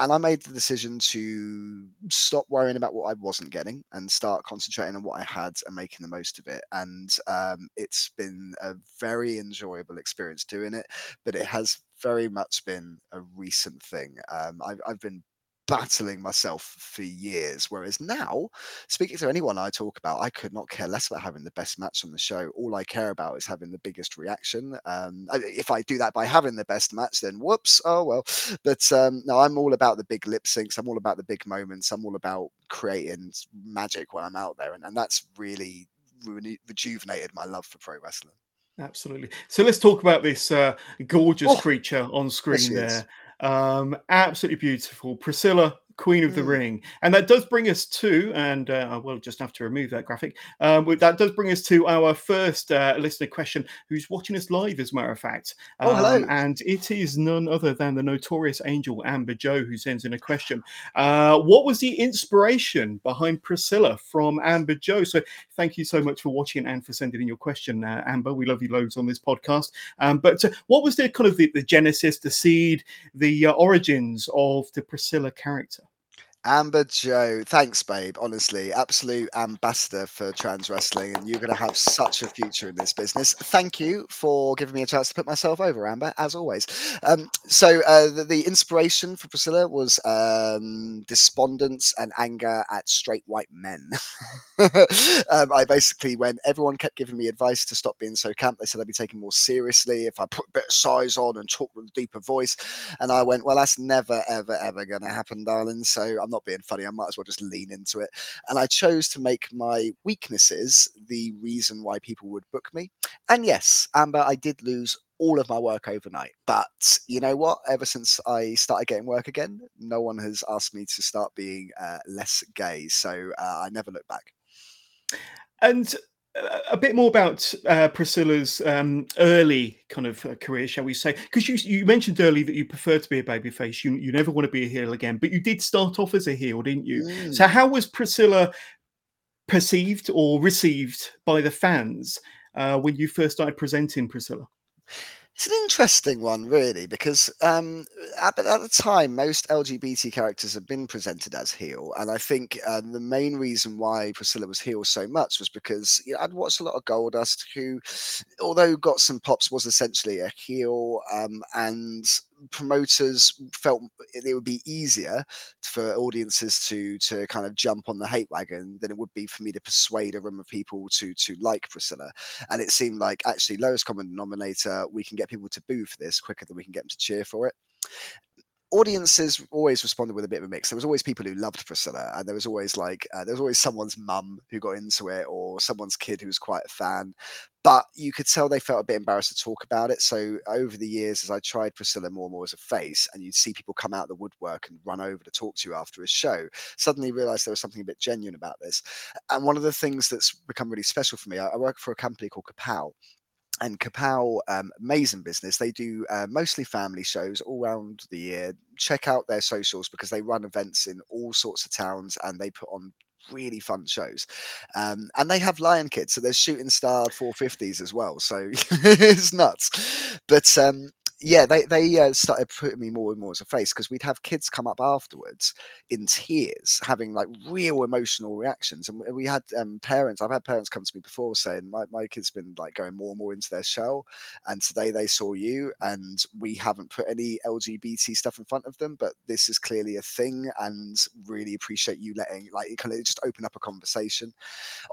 and I made the decision to stop worrying about what I wasn't getting and start concentrating on what I had and making the most of it. And um, it's been a very enjoyable experience doing it, but it has very much been a recent thing. Um, I've, I've been battling myself for years. Whereas now, speaking to anyone I talk about, I could not care less about having the best match on the show. All I care about is having the biggest reaction. Um, if I do that by having the best match, then whoops, oh well. But um, no, I'm all about the big lip syncs. I'm all about the big moments. I'm all about creating magic when I'm out there, and, and that's really re- rejuvenated my love for pro wrestling. Absolutely. So let's talk about this uh, gorgeous oh, creature on screen there. Um, absolutely beautiful. Priscilla Queen of the mm. Ring. And that does bring us to, and uh, I will just have to remove that graphic. Um, that does bring us to our first uh, listener question, who's watching us live, as a matter of fact. Um, oh, hello. And it is none other than the notorious angel Amber Joe who sends in a question. Uh, what was the inspiration behind Priscilla from Amber Joe? So thank you so much for watching and for sending in your question, uh, Amber. We love you loads on this podcast. Um, but uh, what was the kind of the, the genesis, the seed, the uh, origins of the Priscilla character? Amber Joe, thanks, babe. Honestly, absolute ambassador for trans wrestling, and you're going to have such a future in this business. Thank you for giving me a chance to put myself over, Amber, as always. Um, so, uh, the, the, inspiration for Priscilla was um, despondence and anger at straight white men. um, I basically, when everyone kept giving me advice to stop being so camp, they said I'd be taken more seriously if I put a bit of size on and talk with a deeper voice. And I went, well, that's never, ever, ever going to happen, darling. So, I'm not being funny. I might as well just lean into it. And I chose to make my weaknesses the reason why people would book me. And yes, Amber, I did lose all of my work overnight. But you know what? Ever since I started getting work again, no one has asked me to start being uh, less gay. So uh, I never look back. And a bit more about uh, Priscilla's um, early kind of uh, career, shall we say? Because you you mentioned earlier that you prefer to be a babyface. You you never want to be a heel again, but you did start off as a heel, didn't you? Mm. So how was Priscilla perceived or received by the fans uh, when you first started presenting Priscilla? It's an interesting one, really, because um, at, at, the time, most LGBT characters have been presented as heel, and I think uh, the main reason why Priscilla was heel so much was because you know, I'd watched a lot of Goldust, who, although got some pops, was essentially a heel, um, and promoters felt it would be easier for audiences to to kind of jump on the hate wagon than it would be for me to persuade a room of people to to like Priscilla. And it seemed like actually lowest common denominator, we can get people to boo for this quicker than we can get them to cheer for it audiences always responded with a bit of a mix. There was always people who loved Priscilla, and there was always like uh, there was always someone's mum who got into it, or someone's kid who was quite a fan. But you could tell they felt a bit embarrassed to talk about it. So over the years, as I tried Priscilla more and more as a face, and you'd see people come out of the woodwork and run over to talk to you after a show, suddenly realized there was something a bit genuine about this. And one of the things that's become really special for me, I, I work for a company called Kapow, and Kapow, um, amazing business. They do uh, mostly family shows all around the year. Check out their socials because they run events in all sorts of towns and they put on really fun shows. Um, and they have Lion Kids, so there's Shooting Star 450s as well. So it's nuts. But um, yeah, they they uh, started putting me more and more as a face because we'd have kids come up afterwards in tears, having like real emotional reactions, and we had um, parents. I've had parents come to me before saying my my kid's been like going more and more into their shell, and today they saw you, and we haven't put any LGBT stuff in front of them, but this is clearly a thing, and really appreciate you letting like kind of just open up a conversation.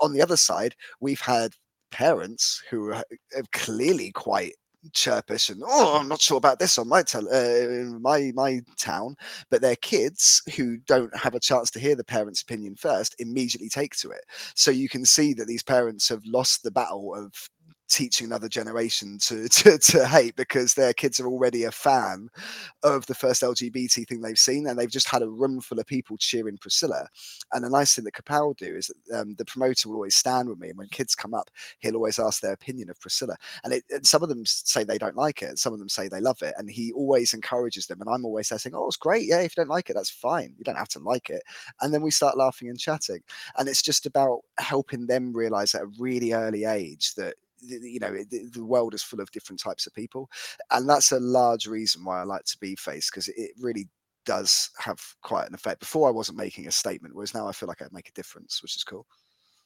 On the other side, we've had parents who are clearly quite chirpish and oh i'm not sure about this on my tel- uh, my my town but their kids who don't have a chance to hear the parents opinion first immediately take to it. So you can see that these parents have lost the battle of teaching another generation to, to, to hate because their kids are already a fan of the first LGBT thing they've seen, and they've just had a room full of people cheering Priscilla. And the nice thing that Kapow do is that um, the promoter will always stand with me, and when kids come up, he'll always ask their opinion of Priscilla. And, it, and some of them say they don't like it, some of them say they love it, and he always encourages them. And I'm always there saying, "Oh, it's great. Yeah, if you don't like it, that's fine. You don't have to like it." And then we start laughing and chatting, and it's just about helping them realize at a really early age that you know the, the, world is full of different types of people and that's a large reason why i like to be face because it really does have quite an effect. Before I wasn't making a statement, whereas now I feel like I make a difference, which is cool.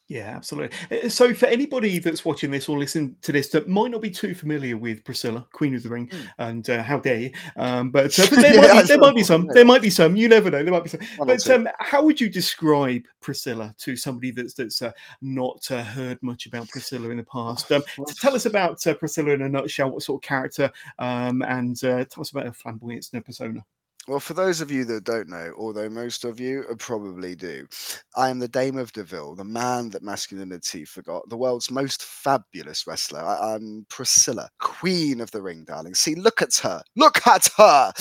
Yeah, absolutely. Uh, so, for anybody that's watching this or listening to this that might not be too familiar with Priscilla, Queen of the Ring, mm. and uh, how dare you, um, but, uh, but there, might, be, there might be some. There might be some. You never know. There might be some. but um, how would you describe Priscilla to somebody that's that's uh, not uh, heard much about Priscilla in the past? Um, tell us about uh, Priscilla in a nutshell. What sort of character? Um, and tell us about her flamboyance and her persona. Well, for those of you that don't know, although most of you probably do, I am the Dame of Deville, the man that masculinity forgot, the world's most fabulous wrestler. I, am Priscilla, Queen of the Ring, darling. See, look at her. Look at her.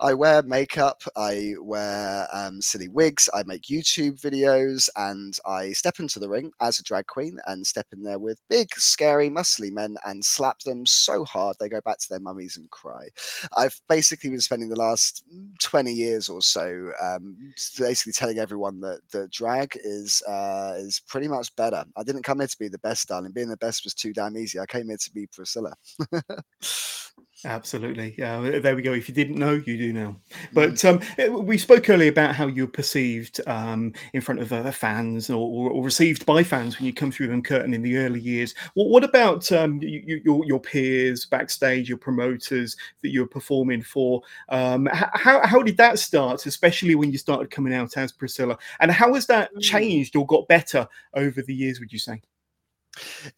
I wear makeup, I wear um, silly wigs, I make YouTube videos, and I step into the ring as a drag queen and step in there with big, scary, muscly men and slap them so hard they go back to their mummies and cry. I've basically been spending the last 20 years or so, um, basically telling everyone that the drag is uh, is pretty much better. I didn't come here to be the best, darling. Being the best was too damn easy. I came here to be Priscilla. Absolutely. Yeah, there we go. If you didn't know, you do now. But um, eh, we spoke earlier about how you're perceived um, in front of uh, fans or, or, or, received by fans when you come through them curtain in the early years. Well, what about um, you, your, your peers backstage, your promoters that you're performing for? Um, how, how did that start, especially when you started coming out as Priscilla? And how has that mm. changed or got better over the years, would you say?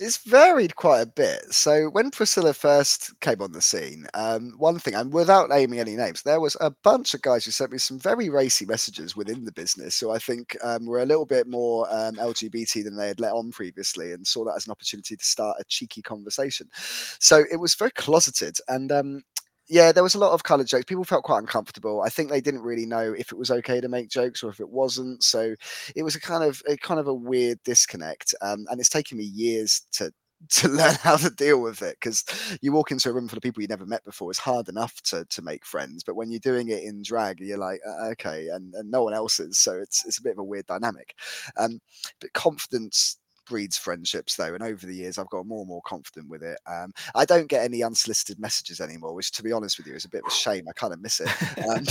It's varied quite a bit. So when Priscilla first came on the scene, um, one thing, and without naming any names, there was a bunch of guys who sent me some very racy messages within the business. So I think um, were a little bit more um, LGBT than they had let on previously, and saw that as an opportunity to start a cheeky conversation. So it was very closeted, and um, yeah, there was a lot of colored jokes. People felt quite uncomfortable. I think they didn't really know if it was okay to make jokes or if it wasn't. So it was a kind of a kind of a weird disconnect. Um, and it's taken me years to to learn how to deal with it because you walk into a room full of people you never met before it's hard enough to to make friends but when you're doing it in drag you're like uh, okay and, and no one else is so it's it's a bit of a weird dynamic um but confidence breeds friendships though and over the years i've got more and more confident with it um, i don't get any unsolicited messages anymore which to be honest with you is a bit of a shame i kind of miss it um,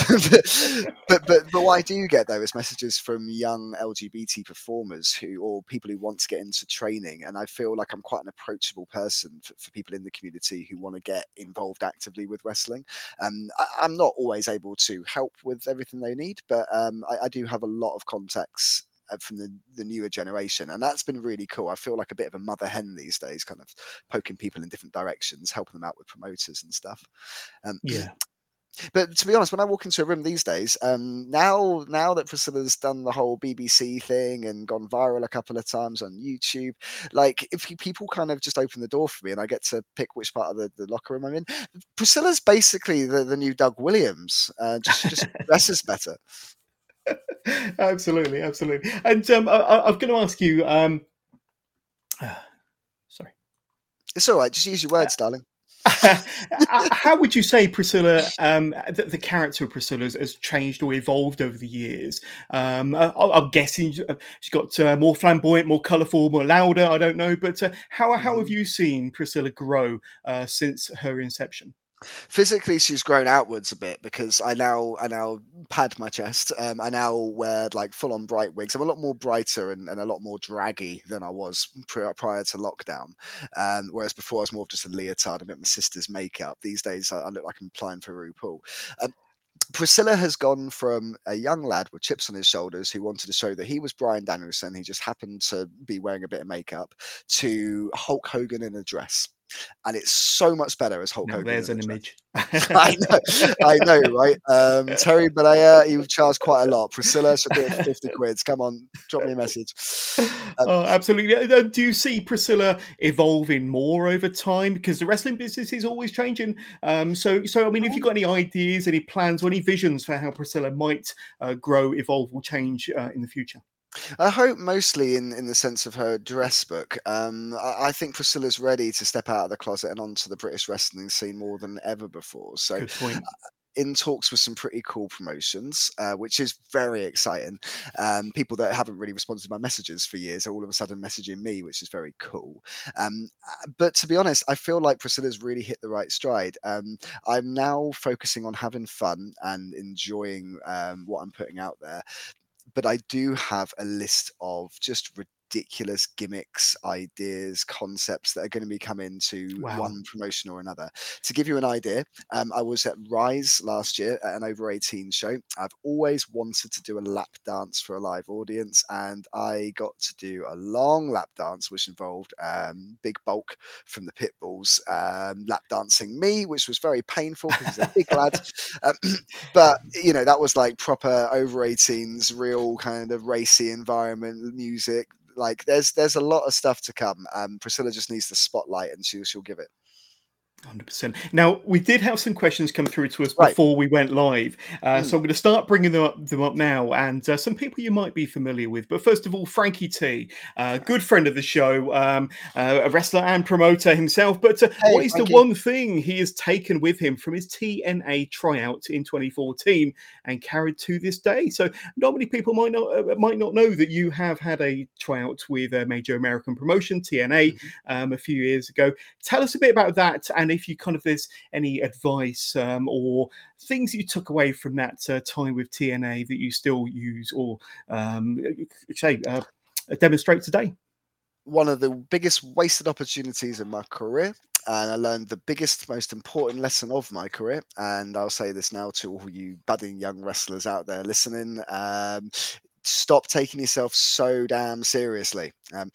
but, but but what i do get though is messages from young lgbt performers who or people who want to get into training and i feel like i'm quite an approachable person for, for people in the community who want to get involved actively with wrestling um, I, am not always able to help with everything they need but um, I, I do have a lot of contacts from the, the newer generation and that's been really cool. I feel like a bit of a mother hen these days kind of poking people in different directions helping them out with promoters and stuff. Um, yeah. but to be honest, when I walk into a room these days, um, now now that Priscilla's done the whole BBC thing and gone viral a couple of times on YouTube, like if people kind of just open the door for me and I get to pick which part of the, the locker room I'm in, Priscilla's basically the, the new Doug Williams, uh, just just dresses better absolutely, absolutely. And um, I, am going to ask you. Um, uh, sorry, it's all right. Just use your words, uh, darling. how would you say Priscilla, um, the, the, character of Priscilla has, has, changed or evolved over the years? Um, I, am guessing uh, she's got uh, more flamboyant, more colourful, more louder. I don't know, but uh, how how have mm-hmm. you seen Priscilla grow uh, since her inception? Physically she's grown outwards a bit because i now i now pad my chest um, i now wear like full on bright wigs. I'm a lot more brighter and, and a lot more draggy than i was prior, prior to lockdown um, whereas before i was more of just a leotard and bit my sister's makeup. These days i, I look like i'm applying for rupaul. Um, Priscilla has gone from a young lad with chips on his shoulders who wanted to show that he was Bryan Danielson, he just happened to be wearing a bit of makeup, to Hulk Hogan in a dress and it's so much better as Hulk no, Hogan. There's an image. I know, I know, right? Um, Terry Bollea, you charge quite a lot. Priscilla should be at 50 quids. Come on, drop me a message. Um, oh, absolutely. Uh, do you see Priscilla evolving more over time? Because the wrestling business is always changing. Um, so, so I mean, if you've got any ideas, any plans, or any visions for how Priscilla might uh, grow, evolve, or change uh, in the future? I hope mostly in, in the sense of her dress book. Um, I, I, think Priscilla's ready to step out of the closet and onto the British wrestling scene more than ever before. So in talks with some pretty cool promotions, uh, which is very exciting. Um, people that haven't really responded to my messages for years are all of a sudden messaging me, which is very cool. Um, uh, but to be honest, I feel like Priscilla's really hit the right stride. Um, I'm now focusing on having fun and enjoying um, what I'm putting out there but I do have a list of just ridiculous gimmicks, ideas, concepts that are going to be coming to wow. one promotion or another. To give you an idea, um, I was at Rise last year at an over 18 show. I've always wanted to do a lap dance for a live audience, and I got to do a long lap dance, which involved um, Big Bulk from the Pitbulls um, lap dancing me, which was very painful because he's a big lad. Um, but you know, that was like proper over 18s, real kind of racy environment, music, like there's there's a lot of stuff to come. Um, Priscilla just needs the spotlight, and she'll she'll give it. Hundred percent. Now we did have some questions come through to us before right. we went live, uh, mm. so I'm going to start bringing them up, them up now, and uh, some people you might be familiar with. But first of all, Frankie T, uh, good friend of the show, um, uh, a wrestler and promoter himself. But uh, hey, what is Frankie. the one thing he has taken with him from his TNA tryout in 2014 and carried to this day? So not many people might not uh, might not know that you have had a tryout with a major American promotion, TNA, mm-hmm. um, a few years ago. Tell us a bit about that and if you kind of there's any advice um, or things you took away from that uh, time with TNA that you still use or um, say uh, demonstrate today. One of the biggest wasted opportunities in my career and I learned the biggest, most important lesson of my career. And I'll say this now to all you budding young wrestlers out there listening: um, stop taking yourself so damn seriously. Um,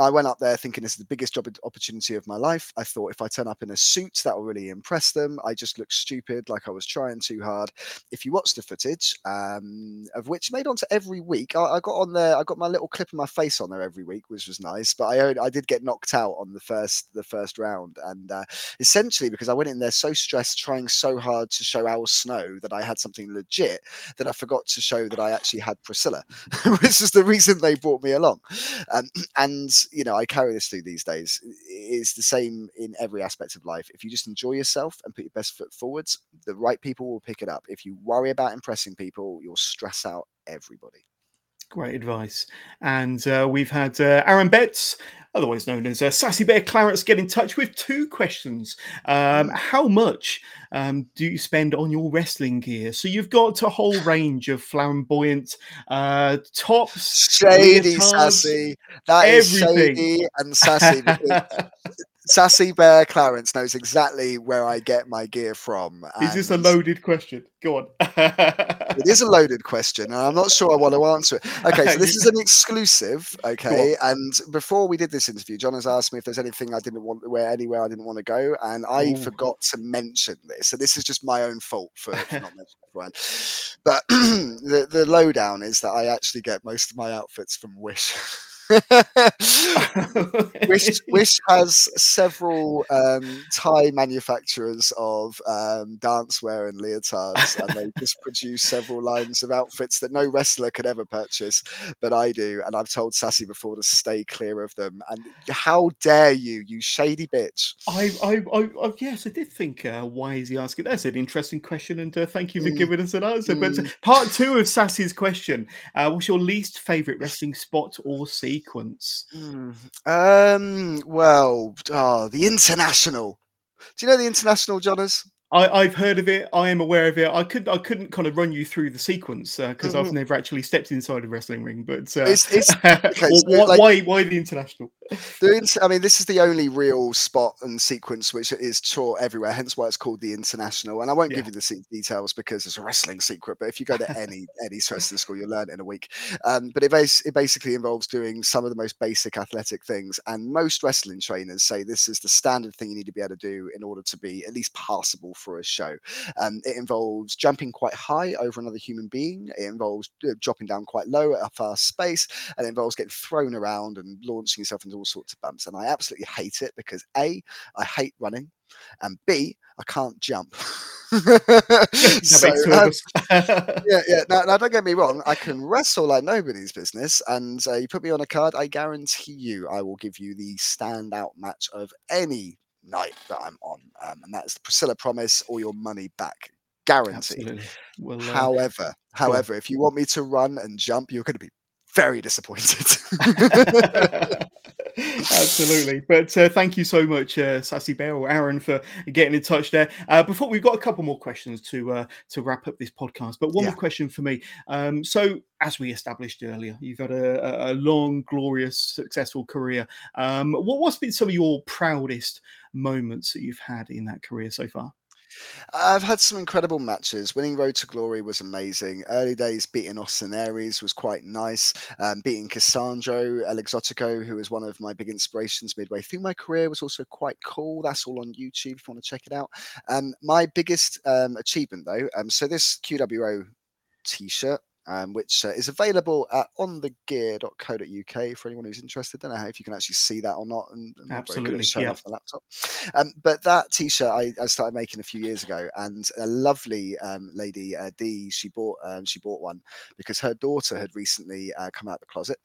I went up there thinking this is the biggest job opportunity of my life. I thought if I turn up in a suit, that will really impress them. I just looked stupid, like I was trying too hard. If you watch the footage, um, of which made onto every week, I, I, got on there. I got my little clip of my face on there every week, which was nice. But I I did get knocked out on the first the first round, and uh, essentially because I went in there so stressed, trying so hard to show Al Snow that I had something legit, that I forgot to show that I actually had Priscilla, which is the reason they brought me along. Um, and you know, I carry this through these days. It's the same in every aspect of life. If you just enjoy yourself and put your best foot forwards, the right people will pick it up. If you worry about impressing people, you'll stress out everybody. Great advice. And uh, we've had uh, Aaron Betts, otherwise known as uh, Sassy Bear Clarence, get in touch with two questions. Um, mm. how much um, do you spend on your wrestling gear? So you've got a whole range of flamboyant uh, tops, shady, leotards, sassy. That is everything. shady and sassy. Sassy Bear Clarence knows exactly where I get my gear from. Is this a loaded question? Go on. it is a loaded question, and I'm not sure I want to answer it. Okay, so this is an exclusive. Okay, and before we did this interview, John has asked me if there's anything I didn't want, where anywhere I didn't want to go, and I Ooh. forgot to mention this. So this is just my own fault for, for not mentioning everyone. But the the lowdown is that I actually get most of my outfits from Wish. Wish, Wish has several um, Thai manufacturers of um, dancewear and leotards, and they just produce several lines of outfits that no wrestler could ever purchase, but I do. And I've told Sassy before to stay clear of them. And how dare you, you shady bitch! I, I, I, I yes, I did think, uh, why is he asking? That's an interesting question, and uh, thank you for mm. giving us an answer. Mm. But part two of Sassy's question: uh, What's your least favorite wrestling spot or scene? Sequence? Mm. Um, well, oh, the international. Do you know the international, Jonas? I, have heard of it. I am aware of it. I could I couldn't kind of run you through the sequence because uh, mm-hmm. I've never actually stepped inside a wrestling ring. But uh, it's, it's, okay, so why, like, why, why the international? I mean, this is the only real spot and sequence which is taught everywhere. Hence why it's called the international. And I won't yeah. give you the details because it's a wrestling secret. But if you go to any any wrestling school, you'll learn it in a week. Um, but it, bas- it basically involves doing some of the most basic athletic things. And most wrestling trainers say this is the standard thing you need to be able to do in order to be at least passable for a show. Um, it involves jumping quite high over another human being. It involves uh, dropping down quite low at a fast space, and it involves getting thrown around and launching yourself into all sorts of bumps. And I absolutely hate it because a, I hate running, and b, I can't jump. so, um, yeah, yeah. Now, now, don't get me wrong. I can wrestle like nobody's business, and uh, you put me on a card. I guarantee you, I will give you the standout match of any night that I'm on, um, and that's the Priscilla Promise or your money back guarantee. Well, uh, however, however, if you want me to run and jump, you're going to be very disappointed. Absolutely. But uh, thank you so much, uh, Sassy Bear or Aaron, for getting in touch there. Uh, before we've got a couple more questions to uh, to wrap up this podcast, but one yeah. more question for me. Um, so, as we established earlier, you've had a, a long, glorious, successful career. Um, what, what's been some of your proudest moments that you've had in that career so far? I've had some incredible matches. Winning Road to Glory was amazing. Early days beating Austin Aries was quite nice. Um, beating Cassandro El Exotico, who was one of my big inspirations midway through my career, was also quite cool. That's all on YouTube if you want to check it out. Um, my biggest um, achievement, though, um, so this QWO t shirt um, which uh, is available at onthegear.co.uk for anyone who's interested. I don't know if you can actually see that or not. And, and Absolutely, yeah. off the laptop. Um, but that T-shirt I, I, started making a few years ago, and a lovely um, lady, uh, Dee, she bought um, she bought one because her daughter had recently uh, come out of the closet,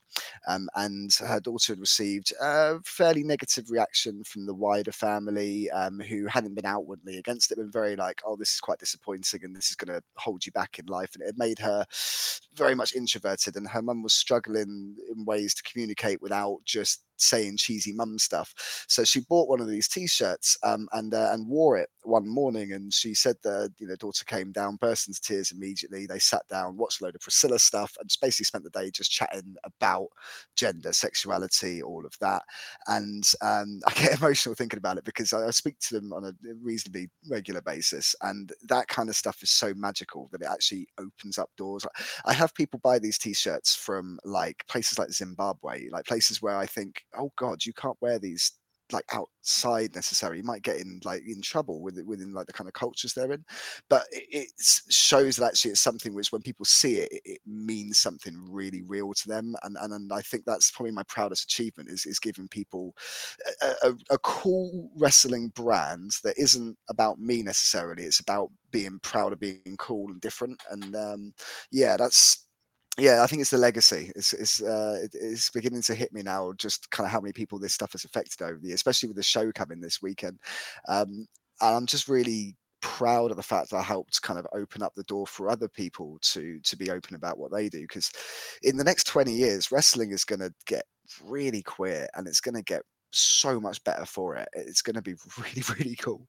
um, and her daughter had received a fairly negative reaction from the wider family um, who hadn't been outwardly against it, been very like, oh, this is quite disappointing, and this is going to hold you back in life, and it made her very much introverted, and her mum was struggling in ways to communicate without just saying cheesy mum stuff. So she bought one of these T-shirts um, and uh, and wore it one morning. And she said the you know daughter came down, burst into tears immediately. They sat down, watched a load of Priscilla stuff, and just basically spent the day just chatting about gender, sexuality, all of that. And um, I get emotional thinking about it because I, I speak to them on a reasonably regular basis, and that kind of stuff is so magical that it actually opens up doors. I have people buy these T-shirts from like places like Zimbabwe, like places where I think oh god, you can't wear these like outside necessarily. You might get in like in trouble with it within like the kind of cultures they're in. But it, it shows that actually it's something which when people see it, it, it, means something really real to them. And, and and I think that's probably my proudest achievement is is giving people a, a, a cool wrestling brand that isn't about me necessarily. It's about being proud of being cool and different. And um, yeah, that's yeah, I think it's the legacy. It's it's uh, it's beginning to hit me now. Just kind of how many people this stuff has affected over the year, especially with the show coming this weekend. Um, and I'm just really proud of the fact that I helped kind of open up the door for other people to to be open about what they do. Because in the next 20 years, wrestling is going to get really queer, and it's going to get so much better for it. It's going to be really really cool.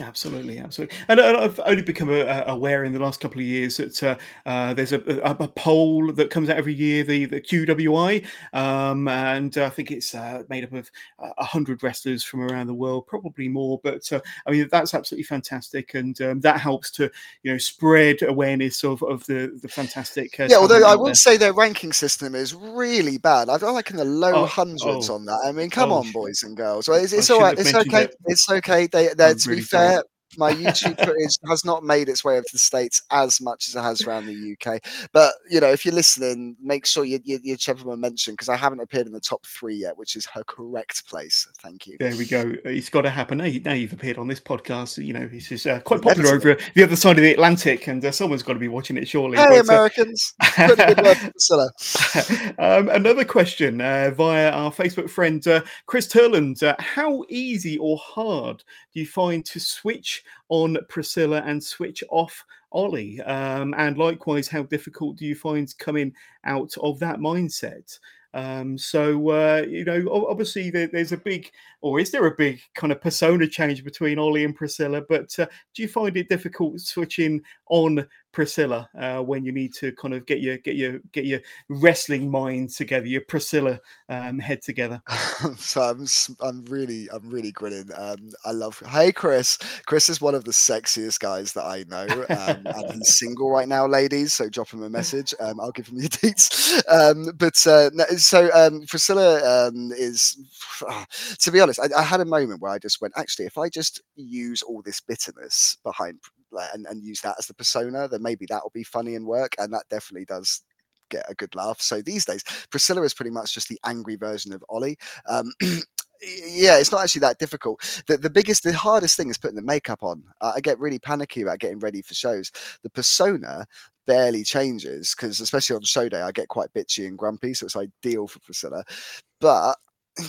Absolutely, absolutely. And I've only become aware in the last couple of years that uh, uh, there's a, a, a, poll that comes out every year, the, the QWI, um, and I think it's uh, made up of a hundred wrestlers from around the world, probably more. But uh, I mean, that's absolutely fantastic, and um, that helps to you know spread awareness of, of the the fantastic. Uh, yeah, although I will say their ranking system is really bad. I feel like in the low oh, hundreds oh, on that. I mean, come oh, on, boys and girls. It's, it's all right. It's okay. It. It's okay. They, they to really be fair that my YouTube footage has not made its way over to the states as much as it has around the UK. But you know, if you're listening, make sure you you, you check my mention because I haven't appeared in the top three yet, which is her correct place. Thank you. There we go. It's got to happen. Now, you, now you've appeared on this podcast. You know, this is uh, quite popular over the other side of the Atlantic, and uh, someone's got to be watching it surely. Hey, but, uh, Americans! um, another question uh, via our Facebook friend uh, Chris Turland: How easy or hard do you find to switch on Priscilla and switch off Ollie? Um, and likewise, how difficult do you find coming out of that mindset? Um, so uh, you know, obviously there, there's a big, or is there a big kind of persona change between Ollie and Priscilla? But uh, do you find it difficult switching on Priscilla uh, when you need to kind of get your get your get your wrestling mind together, your Priscilla um, head together. so I'm I'm really I'm really grinning. Um, I love. Hey Chris, Chris is one of the sexiest guys that I know, um, and he's single right now, ladies. So drop him a message. Um, I'll give him your dates. Um, but uh, so um, Priscilla is, to be honest, I, I had a moment where I just went, actually, if I just use all this bitterness behind and, and use that as the persona, then maybe that'll be funny and work. And that definitely does get a good laugh. So these days, Priscilla is pretty much just the angry version of Ollie. Um, yeah, it's not actually that difficult. The, the biggest, the hardest thing is putting the makeup on. Uh, I get really panicky about getting ready for shows. The persona barely changes because, especially on show day, I get quite bitchy and grumpy. So it's ideal for Priscilla. But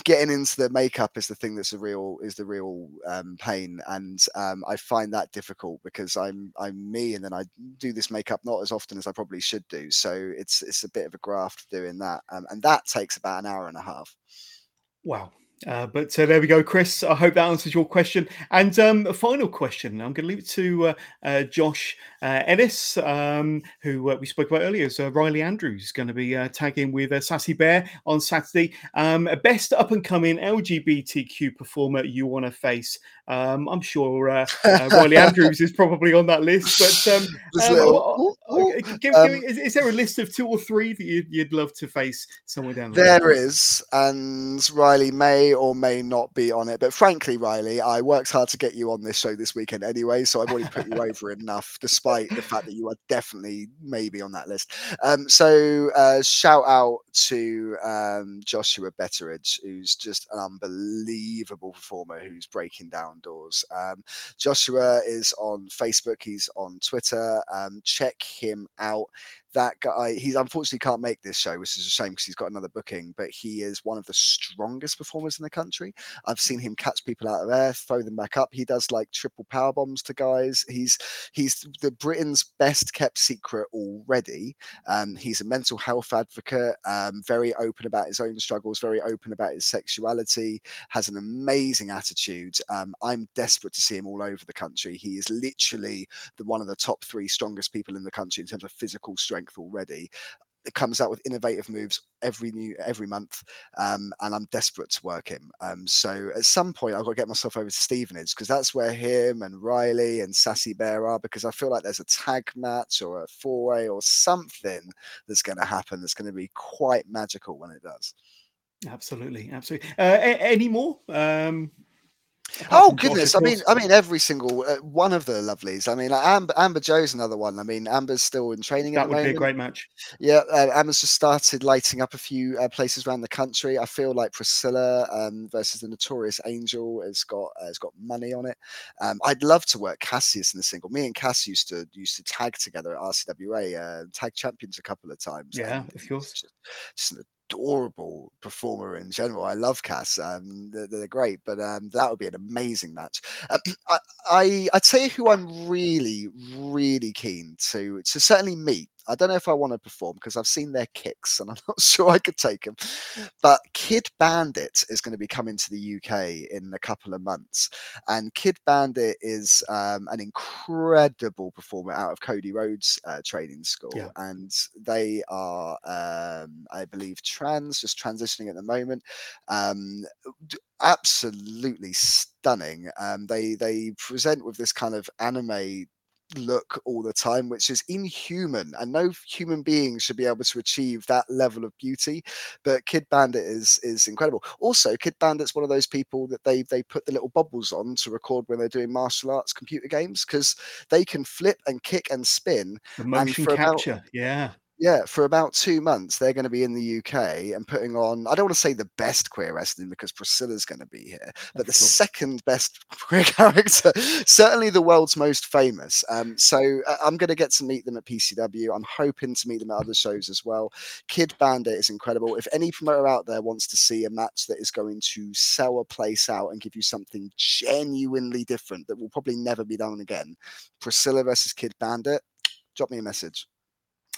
getting into the makeup is the thing that's a real is the real um, pain, and um, I find that difficult because I'm I'm me, and then I do this makeup not as often as I probably should do. So it's it's a bit of a graft doing that, um, and that takes about an hour and a half. Wow. Uh, but uh, there we go, Chris. I hope that answers your question. And um, a final question. I'm going to leave it to uh, uh Josh uh, Ennis, um, who uh, we spoke about earlier. So Riley Andrews is going to be tagging with Sassy Bear on Saturday. Um, best up and coming LGBTQ performer you want to face. Um, I'm sure Riley Andrews is probably on that list. But little, give, give, is, is, there a list of two or three that you'd, you'd love to face somewhere down the There is, and Riley may or may not be on it. But frankly, Riley, I worked hard to get you on this show this weekend anyway, so I've already put you over enough, despite the fact that you are definitely maybe on that list. Um, so uh, shout out to um, Joshua Betteridge, who's just an unbelievable performer who's breaking down doors. Um, Joshua is on Facebook, he's on Twitter. Um, check him out that guy he unfortunately can't make this show which is a shame because he's got another booking but he is one of the strongest performers in the country. I've seen him catch people out of air throw them back up. He does like triple power bombs to guys. He's he's the britain's best kept secret already. Um, he's a mental health advocate um, very open about his own struggles very open about his sexuality has an amazing attitude. Um, i'm desperate to see him all over the country. He is literally the one of the top three strongest people in the country in terms of physical strength strength already. It comes out with innovative moves every new every month, um, and I'm desperate to work him. Um, so at some point, I've got to get myself over to Stevenage because that's where him and Riley and Sassy Bear are. Because I feel like there's a tag match or a four way or something that's going to happen that's going to be quite magical when it does. Absolutely, absolutely. Uh, a- any more? Um, Oh goodness! I mean, I mean, every single uh, one of the lovelies. I mean, Amber, Amber Joe's another one. I mean, Amber's still in training. That would moment. be a great match. Yeah, uh, Amber's just started lighting up a few uh, places around the country. I feel like Priscilla um, versus the Notorious Angel has got uh, has got money on it. Um, I'd love to work Cassius in the single. Me and Cass used to used to tag together at RCWA, uh, tag champions a couple of times. Yeah, of course. Just, just adorable performer in general. I love Cass. Um, they're, they're great, but um, that would be an amazing match. Uh, I, I tell you who I'm really really keen to to certainly meet I don't know if I want to perform because I've seen their kicks and I'm not sure I could take them. But Kid Bandit is going to be coming to the UK in a couple of months. And Kid Bandit is um, an incredible performer out of Cody Rhodes uh, training school. Yeah. And they are, um, I believe, trans, just transitioning at the moment. Um, absolutely stunning. Um, they they present with this kind of anime look all the time, which is inhuman. And no human being should be able to achieve that level of beauty. But Kid Bandit is is incredible. Also, Kid Bandit's one of those people that they they put the little bubbles on to record when they're doing martial arts computer games because they can flip and kick and spin. The motion capture, about, yeah yeah, for about two months, they're going to be in the UK and putting on, I don't want to say the best queer wrestling because Priscilla's going to be here, but the second best queer character, certainly the world's most famous. Um, so uh, I'm going to get to meet them at PCW. I'm hoping to meet them at other shows as well. Kid Bandit is incredible. If any promoter out there wants to see a match that is going to sell a place out and give you something genuinely different that will probably never be done again, Priscilla versus Kid Bandit, drop me a message.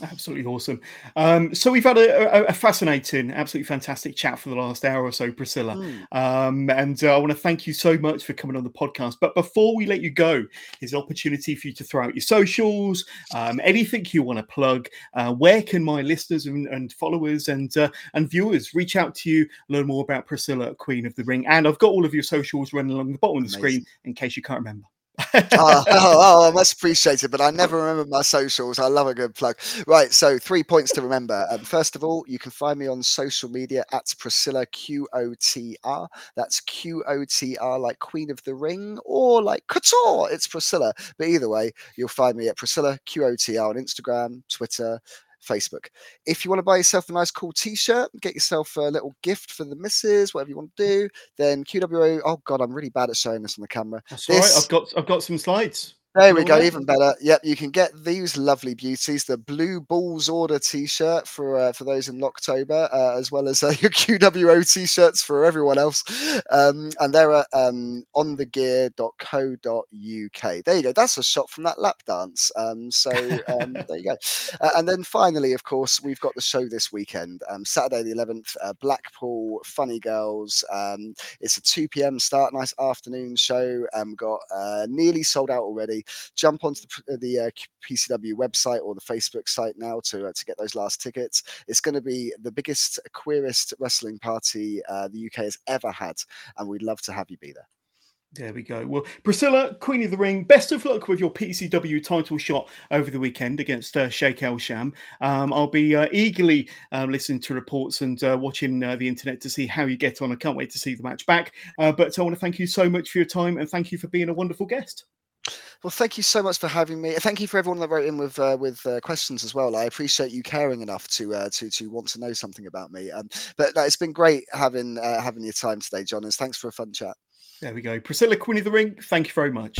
Absolutely awesome. Um, so we've had a, a, a, fascinating, absolutely fantastic chat for the last hour or so, Priscilla. Mm. Um, and uh, I want to thank you so much for coming on the podcast. But before we let you go, here's an opportunity for you to throw out your socials, um, anything you want to plug. Uh, where can my listeners and, and followers and uh, and viewers reach out to you, learn more about Priscilla, Queen of the Ring? And I've got all of your socials running along the bottom of the Amazing. screen in case you can't remember oh, oh, oh, I must appreciate it, but I never remember my socials. I love a good plug. Right, so three points to remember. Um, first of all, you can find me on social media at Priscilla Q O T R. That's Q O T R, like Queen of the Ring, or like Couture. It's Priscilla. But either way, you'll find me at Priscilla Q O T R on Instagram, Twitter, Facebook. If you want to buy yourself a nice cool t-shirt, get yourself a little gift for the missus, whatever you want to do, then QWO. Oh God, I'm really bad at showing this on the camera. That's this, right. I've got I've got some slides. There we go, even better. Yep, you can get these lovely beauties, the Blue Balls Order T-shirt for uh, for those in October, uh, as well as uh, your QWO T-shirts for everyone else. Um, and they're at um, onthegear.co.uk. There you go. That's a shot from that lap dance. Um, so um, there you go. Uh, and then finally, of course, we've got the show this weekend, um, Saturday the 11th, uh, Blackpool Funny Girls. Um, it's a 2 p.m. start, nice afternoon show. Um, got uh, nearly sold out already jump onto the, the uh, PCW website or the Facebook site now to uh, to get those last tickets. It's going to be the biggest, queerest wrestling party uh, the UK has ever had, and we'd love to have you be there. There we go. Well, Priscilla, Queen of the Ring, best of luck with your PCW title shot over the weekend against uh, Sheikh El Sham. Um, I'll be uh, eagerly uh, listening to reports and uh, watching uh, the internet to see how you get on. I can't wait to see the match back. Uh, but I want to thank you so much for your time and thank you for being a wonderful guest. Well, thank you so much for having me. Thank you for everyone that wrote in with uh, with uh, questions as well. I appreciate you caring enough to uh, to to want to know something about me. Um, but it's been great having uh, having your time today, John. And thanks for a fun chat. There we go, Priscilla Queen of the Ring. Thank you very much.